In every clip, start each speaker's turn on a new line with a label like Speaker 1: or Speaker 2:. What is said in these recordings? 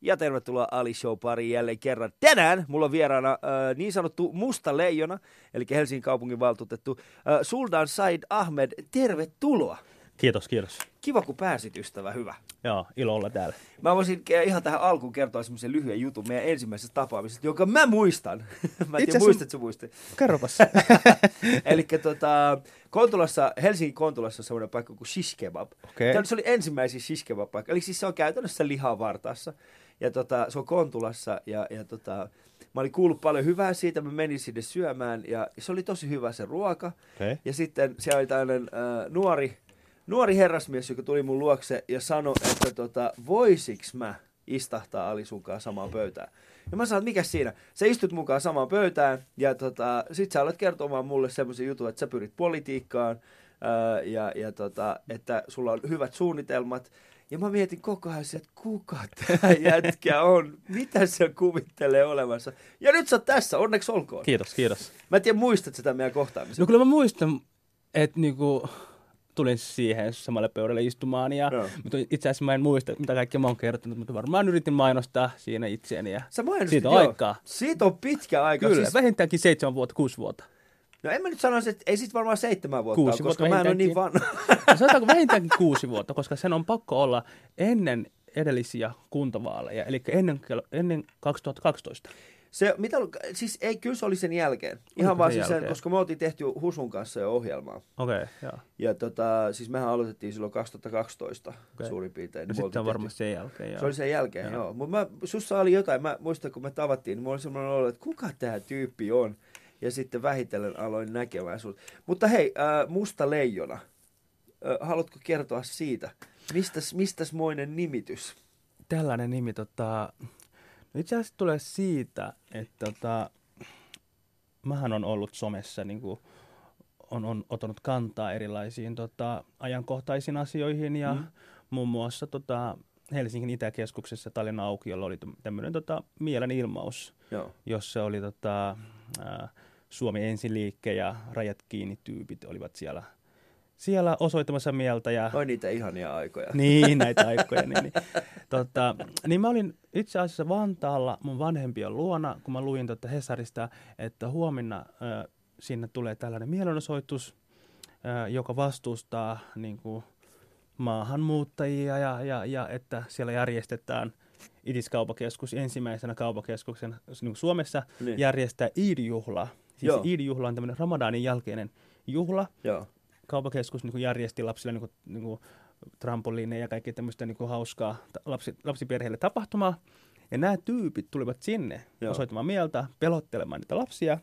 Speaker 1: Ja tervetuloa Ali Show pariin jälleen kerran. Tänään mulla on vieraana äh, niin sanottu musta leijona, eli Helsingin kaupungin valtuutettu äh, Suldan Said Ahmed. Tervetuloa.
Speaker 2: Kiitos, kiitos.
Speaker 1: Kiva, kun pääsit, ystävä. Hyvä.
Speaker 2: Joo, ilo olla täällä.
Speaker 1: Mä voisin ihan tähän alkuun kertoa semmoisen lyhyen jutun meidän ensimmäisestä tapaamisesta, jonka mä muistan. mä en tiedä, muistat sun muistit.
Speaker 2: Kerropas.
Speaker 1: Eli tota, Kontulassa, Helsingin Kontulassa on semmoinen paikka kuin shish kebab.
Speaker 2: Okay.
Speaker 1: Tämä se oli ensimmäisiä shish kebab paikka. Eli siis se on käytännössä lihaa vartaassa. Ja tota, se on Kontulassa ja, ja tota, mä olin kuullut paljon hyvää siitä, mä menin sinne syömään ja se oli tosi hyvä se ruoka.
Speaker 2: Okay.
Speaker 1: Ja sitten siellä oli tällainen äh, nuori, nuori herrasmies, joka tuli mun luokse ja sanoi, että tota, voisiks mä istahtaa Ali sunkaan samaan pöytään. Ja mä sanoin, että mikä siinä? Sä istut mukaan samaan pöytään ja tota, sit sä alat kertomaan mulle semmoisen jutun, että sä pyrit politiikkaan ää, ja, ja tota, että sulla on hyvät suunnitelmat. Ja mä mietin koko ajan, että kuka tämä jätkä on? Mitä se kuvittelee olevansa? Ja nyt sä oot tässä, onneksi olkoon.
Speaker 2: Kiitos, kiitos.
Speaker 1: Mä en tiedä, muistat sitä meidän kohtaamista.
Speaker 2: No kyllä mä muistan, että niinku, tulin siihen samalle pöydälle istumaan. Ja, mutta itse asiassa mä en muista, mitä kaikkea mä oon kertonut, mutta varmaan yritin mainostaa siinä itseäni. Ja
Speaker 1: Sä mainostit,
Speaker 2: siitä on
Speaker 1: joo.
Speaker 2: aikaa.
Speaker 1: Siitä on pitkä aika.
Speaker 2: Kyllä, siis... vähintäänkin seitsemän vuotta, kuusi vuotta.
Speaker 1: No en mä nyt sanoisi, että ei sit varmaan seitsemän vuotta
Speaker 2: kuusi
Speaker 1: ole, koska
Speaker 2: vuotta
Speaker 1: mä en ole niin vanha.
Speaker 2: No sanotaanko vähintäänkin kuusi vuotta, koska sen on pakko olla ennen edellisiä kuntavaaleja, eli ennen, ennen 2012.
Speaker 1: Se, mitä, siis ei, kyllä se oli sen jälkeen. Ihan
Speaker 2: Oliko
Speaker 1: vaan
Speaker 2: sen
Speaker 1: siis sen,
Speaker 2: jälkeen?
Speaker 1: koska me oltiin tehty Husun kanssa jo ohjelmaa.
Speaker 2: Okei, okay, joo.
Speaker 1: Ja tota, siis mehän aloitettiin silloin 2012
Speaker 2: Okei.
Speaker 1: suurin piirtein.
Speaker 2: No
Speaker 1: niin
Speaker 2: sitten on varmasti sen jälkeen, joo.
Speaker 1: Se oli sen jälkeen. Joo.
Speaker 2: joo.
Speaker 1: Mutta sussa oli jotain, mä muistan kun me tavattiin, niin mulla oli semmoinen olo, että kuka tämä tyyppi on. Ja sitten vähitellen aloin näkemään sut. Mutta hei, äh, Musta Leijona, äh, haluatko kertoa siitä? Mistäs, mistäs moinen nimitys?
Speaker 2: tällainen nimi tota, no itse asiassa tulee siitä, että tota, mähän on ollut somessa niin kuin, on, on ottanut kantaa erilaisiin tota, ajankohtaisiin asioihin ja
Speaker 1: Mm.
Speaker 2: mm. muun muassa tota, Helsingin Itäkeskuksessa Tallinnan aukiolla oli tämmöinen tota, mielenilmaus,
Speaker 1: Joo.
Speaker 2: jossa oli tota, ää, Suomi ensin liikke ja rajat kiinni tyypit olivat siellä, siellä osoittamassa mieltä ja
Speaker 1: Oi niitä ihania aikoja.
Speaker 2: niin, näitä aikoja. Niin, niin. Tota, niin mä olin itse asiassa Vantaalla mun vanhempien luona, kun mä luin tuota Hesarista, että huomenna äh, sinne tulee tällainen mielenosoitus, äh, joka vastustaa niin kuin, maahanmuuttajia ja, ja, ja että siellä järjestetään Idiskaupakeskus ensimmäisenä kaupakeskuksen niin Suomessa
Speaker 1: Niin.
Speaker 2: järjestää Iid-juhla. Siis
Speaker 1: Joo.
Speaker 2: Iid-juhla on tämmöinen Ramadanin jälkeinen juhla,
Speaker 1: Joo.
Speaker 2: kaupakeskus niin kuin järjesti lapsille niin kuin, niin kuin trampoliineja ja kaikkea tämmöistä niin kuin hauskaa lapsi, lapsiperheille tapahtumaa. Ja nämä tyypit tulivat sinne
Speaker 1: Joo.
Speaker 2: Osoittamaan mieltä, pelottelemaan niitä lapsia.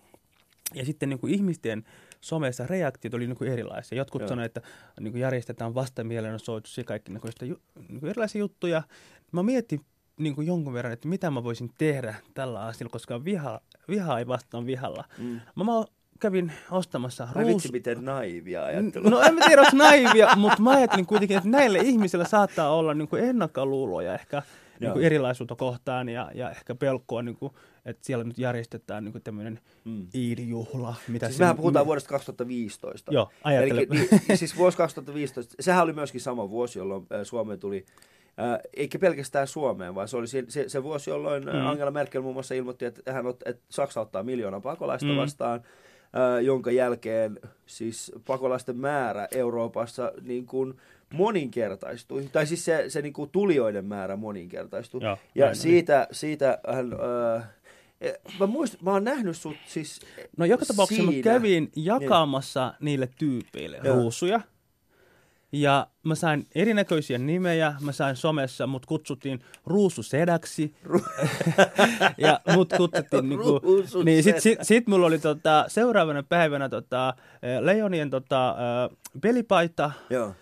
Speaker 2: Ja sitten niin kuin ihmisten somessa reaktiot oli niin kuin erilaisia. Jotkut
Speaker 1: Joo.
Speaker 2: sanoivat, että niin kuin järjestetään vastamielenosoitus ja kaikki niin kuin sitä niin kuin erilaisia juttuja. Mä mietin niin kuin jonkun verran, että mitä mä voisin tehdä tällä asialla, koska viha, viha ei vastaan vihalla.
Speaker 1: Mm.
Speaker 2: Mä, mä kävin ostamassa
Speaker 1: Ai
Speaker 2: ruus...
Speaker 1: vitsi, miten naivia ajattelu.
Speaker 2: No en mä tiedä, onko naivia, mutta mä ajattelin kuitenkin, että näille ihmisillä saattaa olla niin kuin ennakkoluuloja ehkä niin kuin erilaisuutta kohtaan ja, ja ehkä pelkoa, niin kuin, että siellä nyt järjestetään niin tämmöinen
Speaker 1: Mm.
Speaker 2: iidijuhla. Mitä
Speaker 1: Siis mehän puhutaan vuodesta 2015.
Speaker 2: Joo, ajattele.
Speaker 1: Eli, niin, siis vuosi 2015, sehän oli myöskin sama vuosi, jolloin äh, Suomeen tuli, eikä pelkästään Suomeen, vaan se oli se, se, se vuosi, jolloin mm.
Speaker 2: Mm.
Speaker 1: Angela Merkel muun muassa ilmoitti, että, hän ot, että Saksa ottaa miljoona pakolaista mm. Vastaan, äh, jonka jälkeen siis pakolaisten määrä Euroopassa niin kuin moninkertaistui, tai siis se, se niin kuin tulijoiden määrä moninkertaistui.
Speaker 2: Joo,
Speaker 1: ja
Speaker 2: näin
Speaker 1: siitä, siitä hän... Äh, Mä, muist, mä oon nähnyt sut siis
Speaker 2: No joka tapauksessa mä
Speaker 1: siinä.
Speaker 2: kävin jakamassa niille tyypeille
Speaker 1: Joo.
Speaker 2: ruusuja. Ja mä sain erinäköisiä nimejä, mä sain somessa, mut kutsuttiin ruususedäksi. ja mut kutsuttiin niinku, niin sit, sit, sit mulla oli tota, seuraavana päivänä tota, Leonien tota, pelipaita.
Speaker 1: Joo.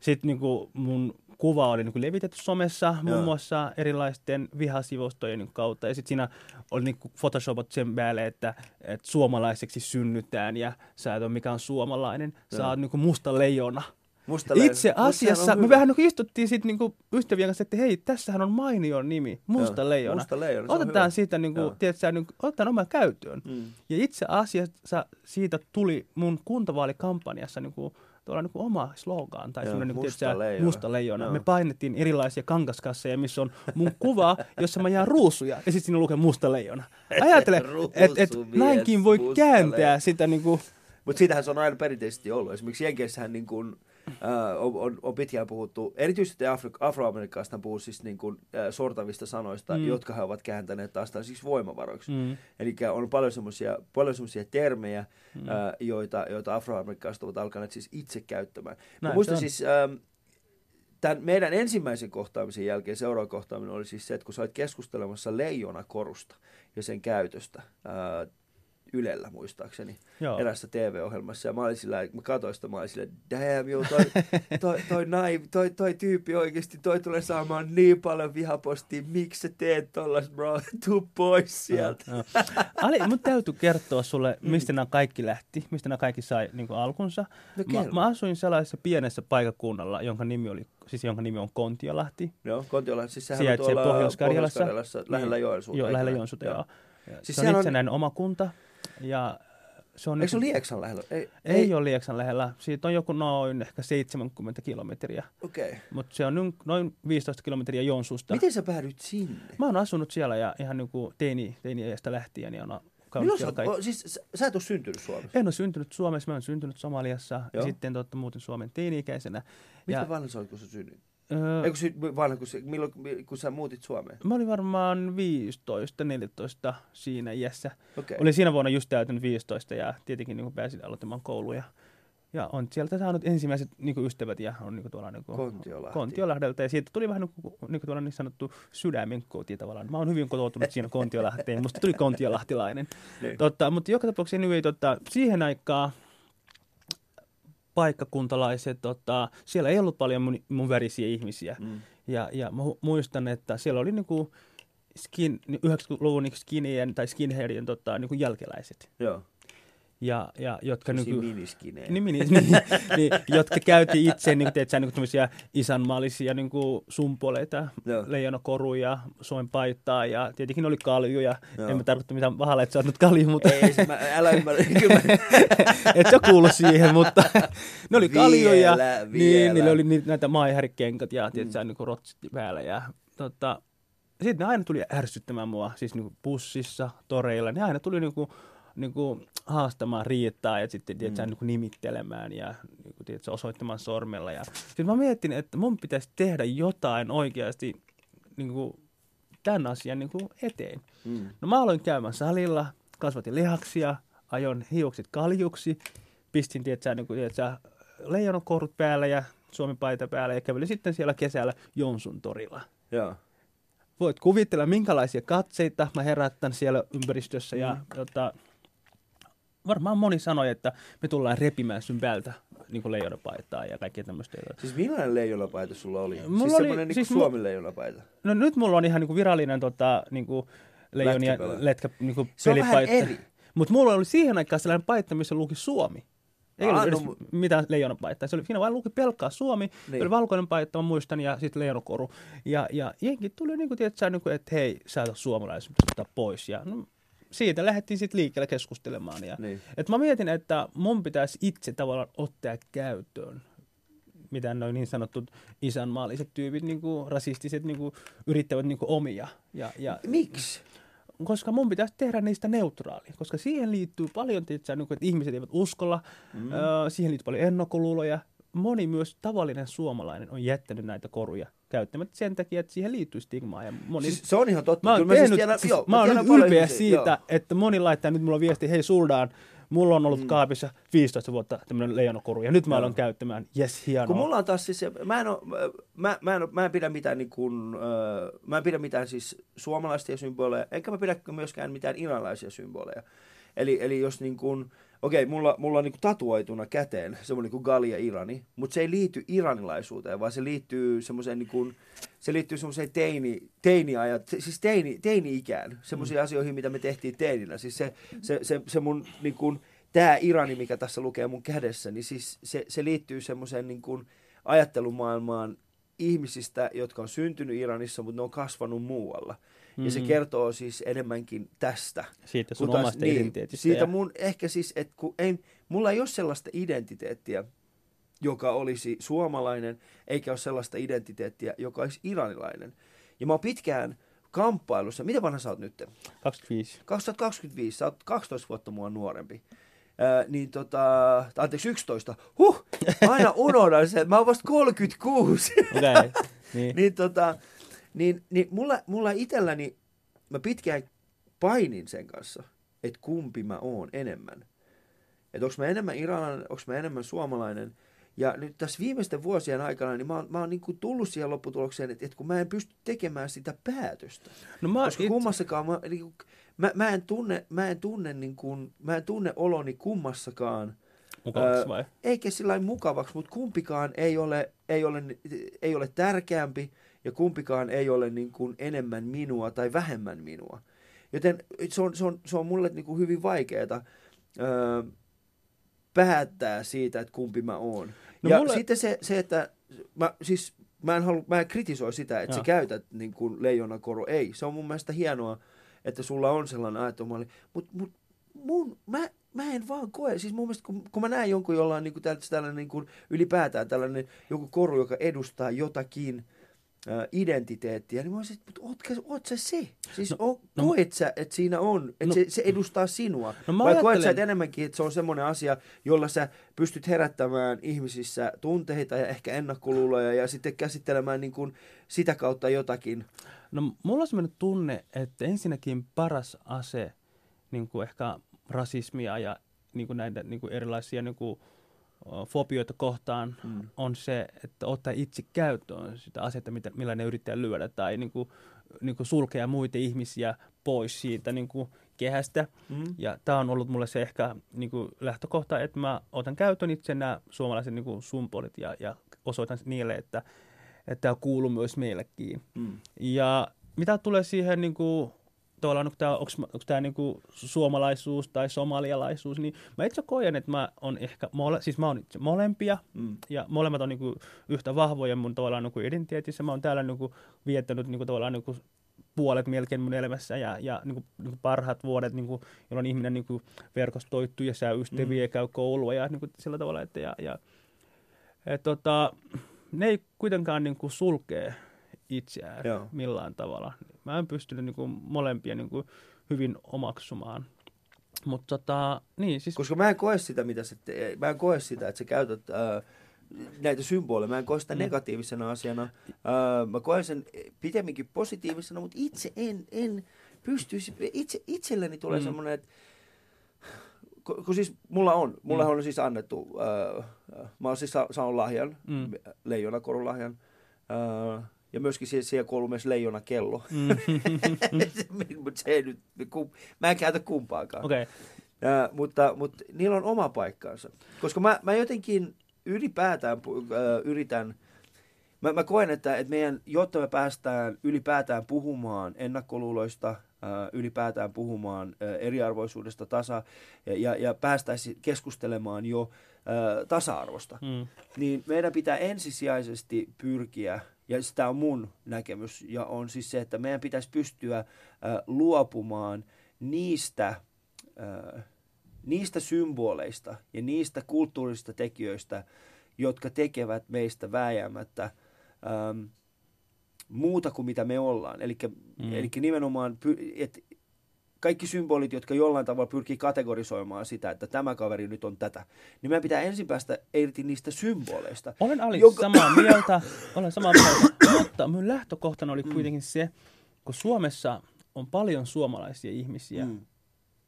Speaker 2: Sitten niinku mun kuva oli niinku levitetty somessa muun
Speaker 1: Joo.
Speaker 2: muassa erilaisten vihasivustojen niinku kautta. Ja sitten siinä oli niinku photoshopat sen päälle, että, että suomalaiseksi synnytään ja sä et ole mikään suomalainen. Sä
Speaker 1: Joo.
Speaker 2: oot niinku musta leijona.
Speaker 1: Musta
Speaker 2: Itse asiassa me vähän niinku istuttiin sit niinku ystävien kanssa, että hei, tässähän on mainio nimi, musta
Speaker 1: Joo,
Speaker 2: leijona.
Speaker 1: Musta leijona,
Speaker 2: Otetaan siitä, niinku, tiedätkö, niinku, otetaan oma käyttöön.
Speaker 1: Mm.
Speaker 2: Ja itse asiassa siitä tuli mun kuntavaalikampanjassa niinku, tuolla niin kuin oma slogan tai
Speaker 1: Joo,
Speaker 2: semmoinen niin
Speaker 1: musta
Speaker 2: tiedätkö,
Speaker 1: leijona.
Speaker 2: musta leijona.
Speaker 1: Joo.
Speaker 2: Me painettiin erilaisia kangaskasseja, missä on mun kuva, jossa mä jään ruusuja ja sitten siinä lukee musta leijona. Ajattele, että et, näinkin voi kääntää
Speaker 1: leijona.
Speaker 2: sitä niin kuin,
Speaker 1: Mutta siitähän se on aina perinteisesti ollut. Esimerkiksi Jenkeissähän niin kuin, on, on, on pitkään puhuttu, erityisesti Afro- afroamerikkalaista puhuu siis niin kuin, äh, sortavista sanoista,
Speaker 2: Mm.
Speaker 1: jotka he ovat kääntäneet taas siis voimavaroiksi. Mm. Eli on paljon semmoisia paljon semmosia termejä,
Speaker 2: Mm.
Speaker 1: äh, joita, joita afroamerikkalaiset ovat alkaneet siis itse käyttämään. Mä
Speaker 2: Näin
Speaker 1: muistan siis, ähm, tämän meidän ensimmäisen kohtaamisen jälkeen seuraava kohtaaminen oli siis se, että kun sä olit keskustelemassa leijonakorusta ja sen käytöstä äh, Ylellä muistaakseni
Speaker 2: joo.
Speaker 1: erässä TV-ohjelmassa. Ja mä olin sillä, mä katsoin sitä, mä olin sillä, damn, joo, toi, toi, toi, nai, toi, toi tyyppi oikeasti, toi tulee saamaan niin paljon vihapostia, miksi sä teet tollas, bro, tuu pois sieltä.
Speaker 2: Joo, joo. Ali, mun täytyy kertoa sulle, mistä nämä kaikki lähti, mistä nämä kaikki sai niin kuin alkunsa.
Speaker 1: No
Speaker 2: Mä,
Speaker 1: kerro.
Speaker 2: mä asuin sellaisessa pienessä paikakunnalla, jonka nimi, oli, siis jonka nimi on Kontiolahti.
Speaker 1: Joo, Kontiola, siis sehän
Speaker 2: Sijaitsee
Speaker 1: on tuolla
Speaker 2: Pohjois-Karjalassa.
Speaker 1: Pohjois-Karjalassa lähellä
Speaker 2: Niin,
Speaker 1: Joensuuta.
Speaker 2: Joo, lähellä? Joensuuta, joo. joo.
Speaker 1: Siis
Speaker 2: se on
Speaker 1: sehän on-
Speaker 2: itsenäinen oma kunta. Ja se on
Speaker 1: Eikö se ole Lieksan lähellä? Ei,
Speaker 2: ei, ei ole Lieksan lähellä. Siitä on joku noin ehkä 70 kilometriä,
Speaker 1: Okei. Okay.
Speaker 2: mutta se on noin- noin 15 kilometriä Joensuusta.
Speaker 1: Miten sä päädyit sinne?
Speaker 2: Mä oon asunut siellä ja ihan niin kuin teini, teini-iästä lähtien ja on
Speaker 1: Milloin sä,
Speaker 2: kaikki.
Speaker 1: o, siis sä, et ole syntynyt Suomessa.
Speaker 2: En ole syntynyt Suomessa, mä oon syntynyt Somaliassa ja
Speaker 1: Joo.
Speaker 2: sitten totta muutin Suomen teini-ikäisenä.
Speaker 1: Miten
Speaker 2: Ja,
Speaker 1: vanha kun sä synnyit?
Speaker 2: Öö,
Speaker 1: Eikö sy- vanha, kun, se, milloin, kun sä muutit Suomeen?
Speaker 2: mä olin varmaan 15-14 siinä iässä.
Speaker 1: Okei.
Speaker 2: Olin siinä vuonna just täytänyt 15 ja tietenkin niin pääsin aloittamaan kouluja. Ja on sieltä saanut ensimmäiset niin kuin ystävät ja on niin kuin tuolla niin kuin
Speaker 1: Kontiolahti.
Speaker 2: Kontiolahdelta. Ja siitä tuli vähän niin kuin, niin kuin tuolla niin sanottu sydämen koti tavallaan. Mä oon hyvin kotoutunut siinä Kontiolahteen. Musta tuli kontiolahtilainen.
Speaker 1: Niin.
Speaker 2: Totta, mutta joka tapauksessa anyway, tota, siihen aikaan paikkakuntalaiset, tota, siellä ei ollut paljon mun, mun värisiä ihmisiä.
Speaker 1: Mm.
Speaker 2: Ja, ja mä muistan, että siellä oli niinku skin, 90-luvun niinku skinien tai skinheadien tota, niinku jälkeläiset.
Speaker 1: Joo.
Speaker 2: Ja, ja jotka
Speaker 1: miniskinejä.
Speaker 2: niin, niin, niin, niin, jotka käytti itse niin, teetkö, niin tämmöisiä isänmaallisia niin sumpoleita,
Speaker 1: Joo.
Speaker 2: leijonakoruja, Suomen paittaa ja tietenkin oli kaljuja.
Speaker 1: Joo.
Speaker 2: En mä tarkoita mitään pahalla, että sä oot nyt kalju, mutta
Speaker 1: Ei, se, mä, älä ymmärrä.
Speaker 2: Et sä kuulu siihen, mutta ne oli kaljuja.
Speaker 1: Vielä,
Speaker 2: Niin,
Speaker 1: vielä.
Speaker 2: niillä oli näitä maihärikengät ja tietysti mm. niin rotsit päällä. Ja, tota, sitten ne aina tuli ärsyttämään mua, siis niin bussissa, toreilla. Ne aina tuli niin kuin, niin kuin haastamaan riittää ja sitten tietysti, mm. niin kuin nimittelemään ja niin kuin, tietysti, osoittamaan sormella. Ja sitten mä mietin, että mun pitäisi tehdä jotain oikeasti niin kuin, tämän asian niin kuin eteen.
Speaker 1: Mm.
Speaker 2: No mä aloin käymään salilla, kasvatin lihaksia, ajoin hiukset kaljuksi, pistin tietysti, niin kuin, tietysti, leijonakorut päällä ja Suomen paita päällä ja kävelin sitten siellä kesällä Jonsun torilla.
Speaker 1: Joo.
Speaker 2: Voit kuvitella, minkälaisia katseita mä herättän siellä ympäristössä ja
Speaker 1: Mm.
Speaker 2: tota, varmaan moni sanoi, että me tullaan repimään sun päältä niin kuin leijonapaitaa ja kaikkea tämmöistä.
Speaker 1: Siis millainen leijonapaita sulla oli?
Speaker 2: Mulla
Speaker 1: siis
Speaker 2: oli-
Speaker 1: semmoinen niin
Speaker 2: siis
Speaker 1: siis
Speaker 2: mu-
Speaker 1: Suomen leijonapaita.
Speaker 2: No nyt mulla on ihan niin kuin virallinen tota, niin kuin leijonia letkä, niin kuin
Speaker 1: Se on vähän
Speaker 2: pelipaita.
Speaker 1: eri.
Speaker 2: Mutta mulla oli siihen aikaan sellainen paita, missä luki Suomi. Ei
Speaker 1: Aa,
Speaker 2: ollut
Speaker 1: no
Speaker 2: edes
Speaker 1: mu-
Speaker 2: mitään leijonapaittaa. Se oli, siinä vain luki pelkkaa Suomi. Niin. Oli valkoinen paita, mä muistan, ja sitten leijonakoru. Ja, ja jenki tuli niin kuin, tiedätkö, niin kuin, että hei, sä et ole pois. Ja no, siitä lähdettiin sitten liikkeelle keskustelemaan. Ja,
Speaker 1: Niin.
Speaker 2: et mä mietin, että mun pitäisi itse tavallaan ottaa käyttöön mitä noin niin sanotut isänmaalliset tyypit, niin kuin rasistiset, niin kuin, yrittävät niin kuin omia. Ja, ja,
Speaker 1: Miksi?
Speaker 2: koska mun pitäisi tehdä niistä neutraalia, koska siihen liittyy paljon, tietysti, niin kuin, että ihmiset eivät uskolla, mm. ö, siihen liittyy paljon ennakkoluuloja. Moni myös tavallinen suomalainen on jättänyt näitä koruja käyttämättä sen takia, että siihen liittyy stigmaa. Ja moni,
Speaker 1: Siis se on ihan totta.
Speaker 2: Mä oon,
Speaker 1: tiedän-
Speaker 2: siis,
Speaker 1: joo,
Speaker 2: mä oon nyt ylpeä
Speaker 1: ihmisiä,
Speaker 2: siitä,
Speaker 1: joo.
Speaker 2: että moni laittaa nyt mulla viesti, hei Suldaan, mulla on ollut mm. kaapissa 15 vuotta tämmöinen leijonakoru, ja nyt mä aloin käyttämään, jes hienoa.
Speaker 1: Kun mulla on taas siis, mä en, oo, mä, mä, en, oo- mä en pidä mitään niin kuin, äh, mä en pidä mitään siis suomalaisia symboleja, enkä mä pidä myöskään mitään iranilaisia symboleja. Eli, eli jos niin kuin, okei, mulla, mulla on niin kuin tatuoituna käteen semmoinen kuin Galia Irani, mutta se ei liity iranilaisuuteen, vaan se liittyy semmoiseen niin kuin, se liittyy semmoiseen teini, teiniajat, siis teini, teini-ikään, semmoisiin mm. asioihin, mitä me tehtiin teininä. Siis se, se, se, se mun niin kuin, tämä Irani, mikä tässä lukee mun kädessä, niin siis se, se liittyy semmoiseen niin kuin ajattelumaailmaan ihmisistä, jotka on syntynyt Iranissa, mutta ne on kasvanut muualla. Mm. Ja se
Speaker 2: Mm.
Speaker 1: kertoo siis enemmänkin tästä.
Speaker 2: Siitä sun
Speaker 1: taas-
Speaker 2: omasta identiteetistä.
Speaker 1: Siitä
Speaker 2: ja-
Speaker 1: mun ehkä siis, että kun ei, mulla ei ole sellaista identiteettiä, joka olisi suomalainen, eikä ole sellaista identiteettiä, joka olisi iranilainen. Ja mä oon pitkään kamppailussa. Miten vanha sä oot nyt?
Speaker 2: 25.
Speaker 1: 2025, sä oot 12 vuotta mua nuorempi. Ää, niin tota, anteeksi 11, huh, aina unohdan sen, mä oon vasta 36.
Speaker 2: Okay. niin.
Speaker 1: niin tota, niin, niin mulla, mulla itselläni, mä pitkään painin sen kanssa, että kumpi mä oon enemmän. Että onko mä enemmän iranilainen, onko mä enemmän suomalainen. Ja nyt tässä viimeisten vuosien aikana, niin mä oon, mä oon niin kuin tullut siihen lopputulokseen, että, että kun mä en pysty tekemään sitä päätöstä.
Speaker 2: No mä
Speaker 1: Koska
Speaker 2: it-
Speaker 1: kummassakaan, mä, niin kuin, mä, mä en tunne, mä en tunne, niin kuin, mä en tunne oloni kummassakaan,
Speaker 2: Mukavaksi
Speaker 1: Öö,
Speaker 2: vai?
Speaker 1: eikä sillä mukavaksi, mutta kumpikaan ei ole, ei, ole, ei ole tärkeämpi ja kumpikaan ei ole niin kuin enemmän minua tai vähemmän minua. Joten se on, se on, se on mulle niin kuin hyvin vaikeaa öö, päättää siitä, että kumpi mä oon. No ja
Speaker 2: mulle-
Speaker 1: sitten se, se, että mä, siis, mä, en halu, mä en kritisoi sitä, että
Speaker 2: Joo.
Speaker 1: sä käytät niin kuin leijonakoru. Ei, se on mun mielestä hienoa, että sulla on sellainen ajattomalli. Mutta mut, mun, mä, mä en vaan koe, siis mun mielestä kun, kun mä näen jonkun, jolla on niin kuin tällainen niin kuin ylipäätään tällainen joku koru, joka edustaa jotakin identiteettiä, niin mä olisin, että ootko, oot sä se? Siis
Speaker 2: No,
Speaker 1: no, o,
Speaker 2: no-
Speaker 1: koet sä, että siinä on, että
Speaker 2: No-
Speaker 1: se, se edustaa sinua?
Speaker 2: No
Speaker 1: Vai koet sä että enemmänkin, että se on semmoinen asia, jolla sä pystyt herättämään ihmisissä tunteita ja ehkä ennakkoluuloja ja sitten käsittelemään niin kuin sitä kautta jotakin.
Speaker 2: No mulla on sellainen tunne, että ensinnäkin paras ase niin kuin ehkä rasismia ja niin kuin näitä niin kuin erilaisia niin kuin, fobioita kohtaan
Speaker 1: Mm.
Speaker 2: on se, että ottaa itse käyttöön sitä asetta, mitä, millä ne yrittää lyödä tai niin kuin, niin kuin sulkea muita ihmisiä pois siitä niin kuin kehästä.
Speaker 1: Mm.
Speaker 2: Ja tämä on ollut mulle se ehkä niin kuin lähtökohta, että mä otan käyttöön itse nämä suomalaiset niin kuin symbolit ja, ja osoitan niille, että että tämä kuuluu myös meillekin.
Speaker 1: Mm.
Speaker 2: Ja mitä tulee siihen, niin kuin, tavallaan, onko tämä, onko, onko tämä niin kuin suomalaisuus tai somalialaisuus, niin mä itse koen, että mä on ehkä, mole, siis mä oon itse molempia,
Speaker 1: Mm.
Speaker 2: ja molemmat on niin kuin yhtä vahvoja mun tavallaan niin kuin identiteetissä. Mä oon täällä niin kuin viettänyt niin kuin tavallaan niin kuin puolet melkein mun elämässä ja, ja niin kuin, niin kuin parhaat vuodet, niin kuin, jolloin ihminen niin kuin verkostoituu ja saa ystäviä ja käy koulua ja niin kuin sillä tavalla, että ja, ja et, tota, ne ei kuitenkaan niin kuin sulkee itseään
Speaker 1: Joo.
Speaker 2: millään tavalla. Mä en pystynyt niin kuin molempia niin kuin hyvin omaksumaan. Mutta tota, niin siis...
Speaker 1: Koska mä en koe sitä, mitä sä te- mä en koe sitä, että sä käytät ää, näitä symboleja. Mä en koe sitä
Speaker 2: Mm.
Speaker 1: negatiivisena asiana. Ää, mä koen sen pitemminkin positiivisena, mutta itse en, en pystyisi, itse, itselleni tulee
Speaker 2: Mm.
Speaker 1: mm. semmoinen, että kun, kun siis mulla on, mulla
Speaker 2: Mm.
Speaker 1: on siis annettu, ää, mä oon siis sa- saanut lahjan,
Speaker 2: Mm.
Speaker 1: leijonakorulahjan, ää, ja myöskin siihen, siihen kuuluu myös leijonakello.
Speaker 2: Mm.
Speaker 1: Mutta se ei nyt, mä en käytä kumpaakaan.
Speaker 2: Okay.
Speaker 1: Ää, mutta, mutta niillä on oma paikkaansa. Koska mä, mä jotenkin ylipäätään ää, yritän, mä, mä koen, että, että meidän, jotta me päästään ylipäätään puhumaan ennakkoluuloista, ää, ylipäätään puhumaan ää, eriarvoisuudesta tasa ja, ja, ja päästäisiin keskustelemaan jo ää, tasa-arvosta,
Speaker 2: Mm.
Speaker 1: niin meidän pitää ensisijaisesti pyrkiä, ja sitä on mun näkemys, ja on siis se, että meidän pitäisi pystyä äh, luopumaan niistä, äh, niistä symboleista ja niistä kulttuurisista tekijöistä, jotka tekevät meistä vääjäämättä ähm, muuta kuin mitä me ollaan. Eli
Speaker 2: Mm.
Speaker 1: nimenomaan, että kaikki symbolit, jotka jollain tavalla pyrkii kategorisoimaan sitä, että tämä kaveri nyt on tätä, niin meidän pitää ensin päästä irti niistä symboleista.
Speaker 2: Olen Ali
Speaker 1: Joka-
Speaker 2: samaa mieltä, olen samaa mieltä, mutta mun lähtökohtana oli kuitenkin se, kun Suomessa on paljon suomalaisia ihmisiä, mm.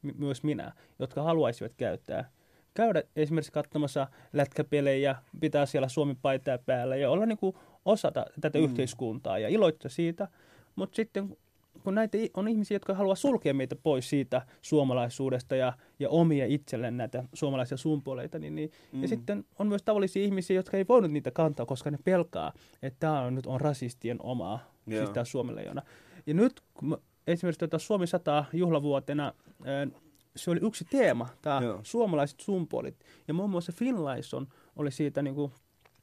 Speaker 1: Mm.
Speaker 2: myös minä, jotka haluaisivat käyttää, käydä esimerkiksi katsomassa lätkäpelejä, pitää siellä Suomi-paitaa päällä ja olla niin kuin osa tä- tätä mm.
Speaker 1: Mm.
Speaker 2: yhteiskuntaa ja iloittaa siitä, mutta sitten kun näitä on ihmisiä, jotka haluaa sulkea meitä pois siitä suomalaisuudesta ja, ja omia itselleen näitä suomalaisia sumpoleita, niin, niin mm. ja sitten on myös tavallisia ihmisiä, jotka ei voinut niitä kantaa, koska ne pelkaa, että tämä on nyt on rasistien omaa, siis
Speaker 1: Joo.
Speaker 2: tämä Suomen leijona. Ja nyt kun mä, esimerkiksi tuota Suomi 100 juhlavuotena, se oli yksi teema, tämä
Speaker 1: Joo.
Speaker 2: suomalaiset symbolit. Ja muun muassa Finlayson oli siitä niin kuin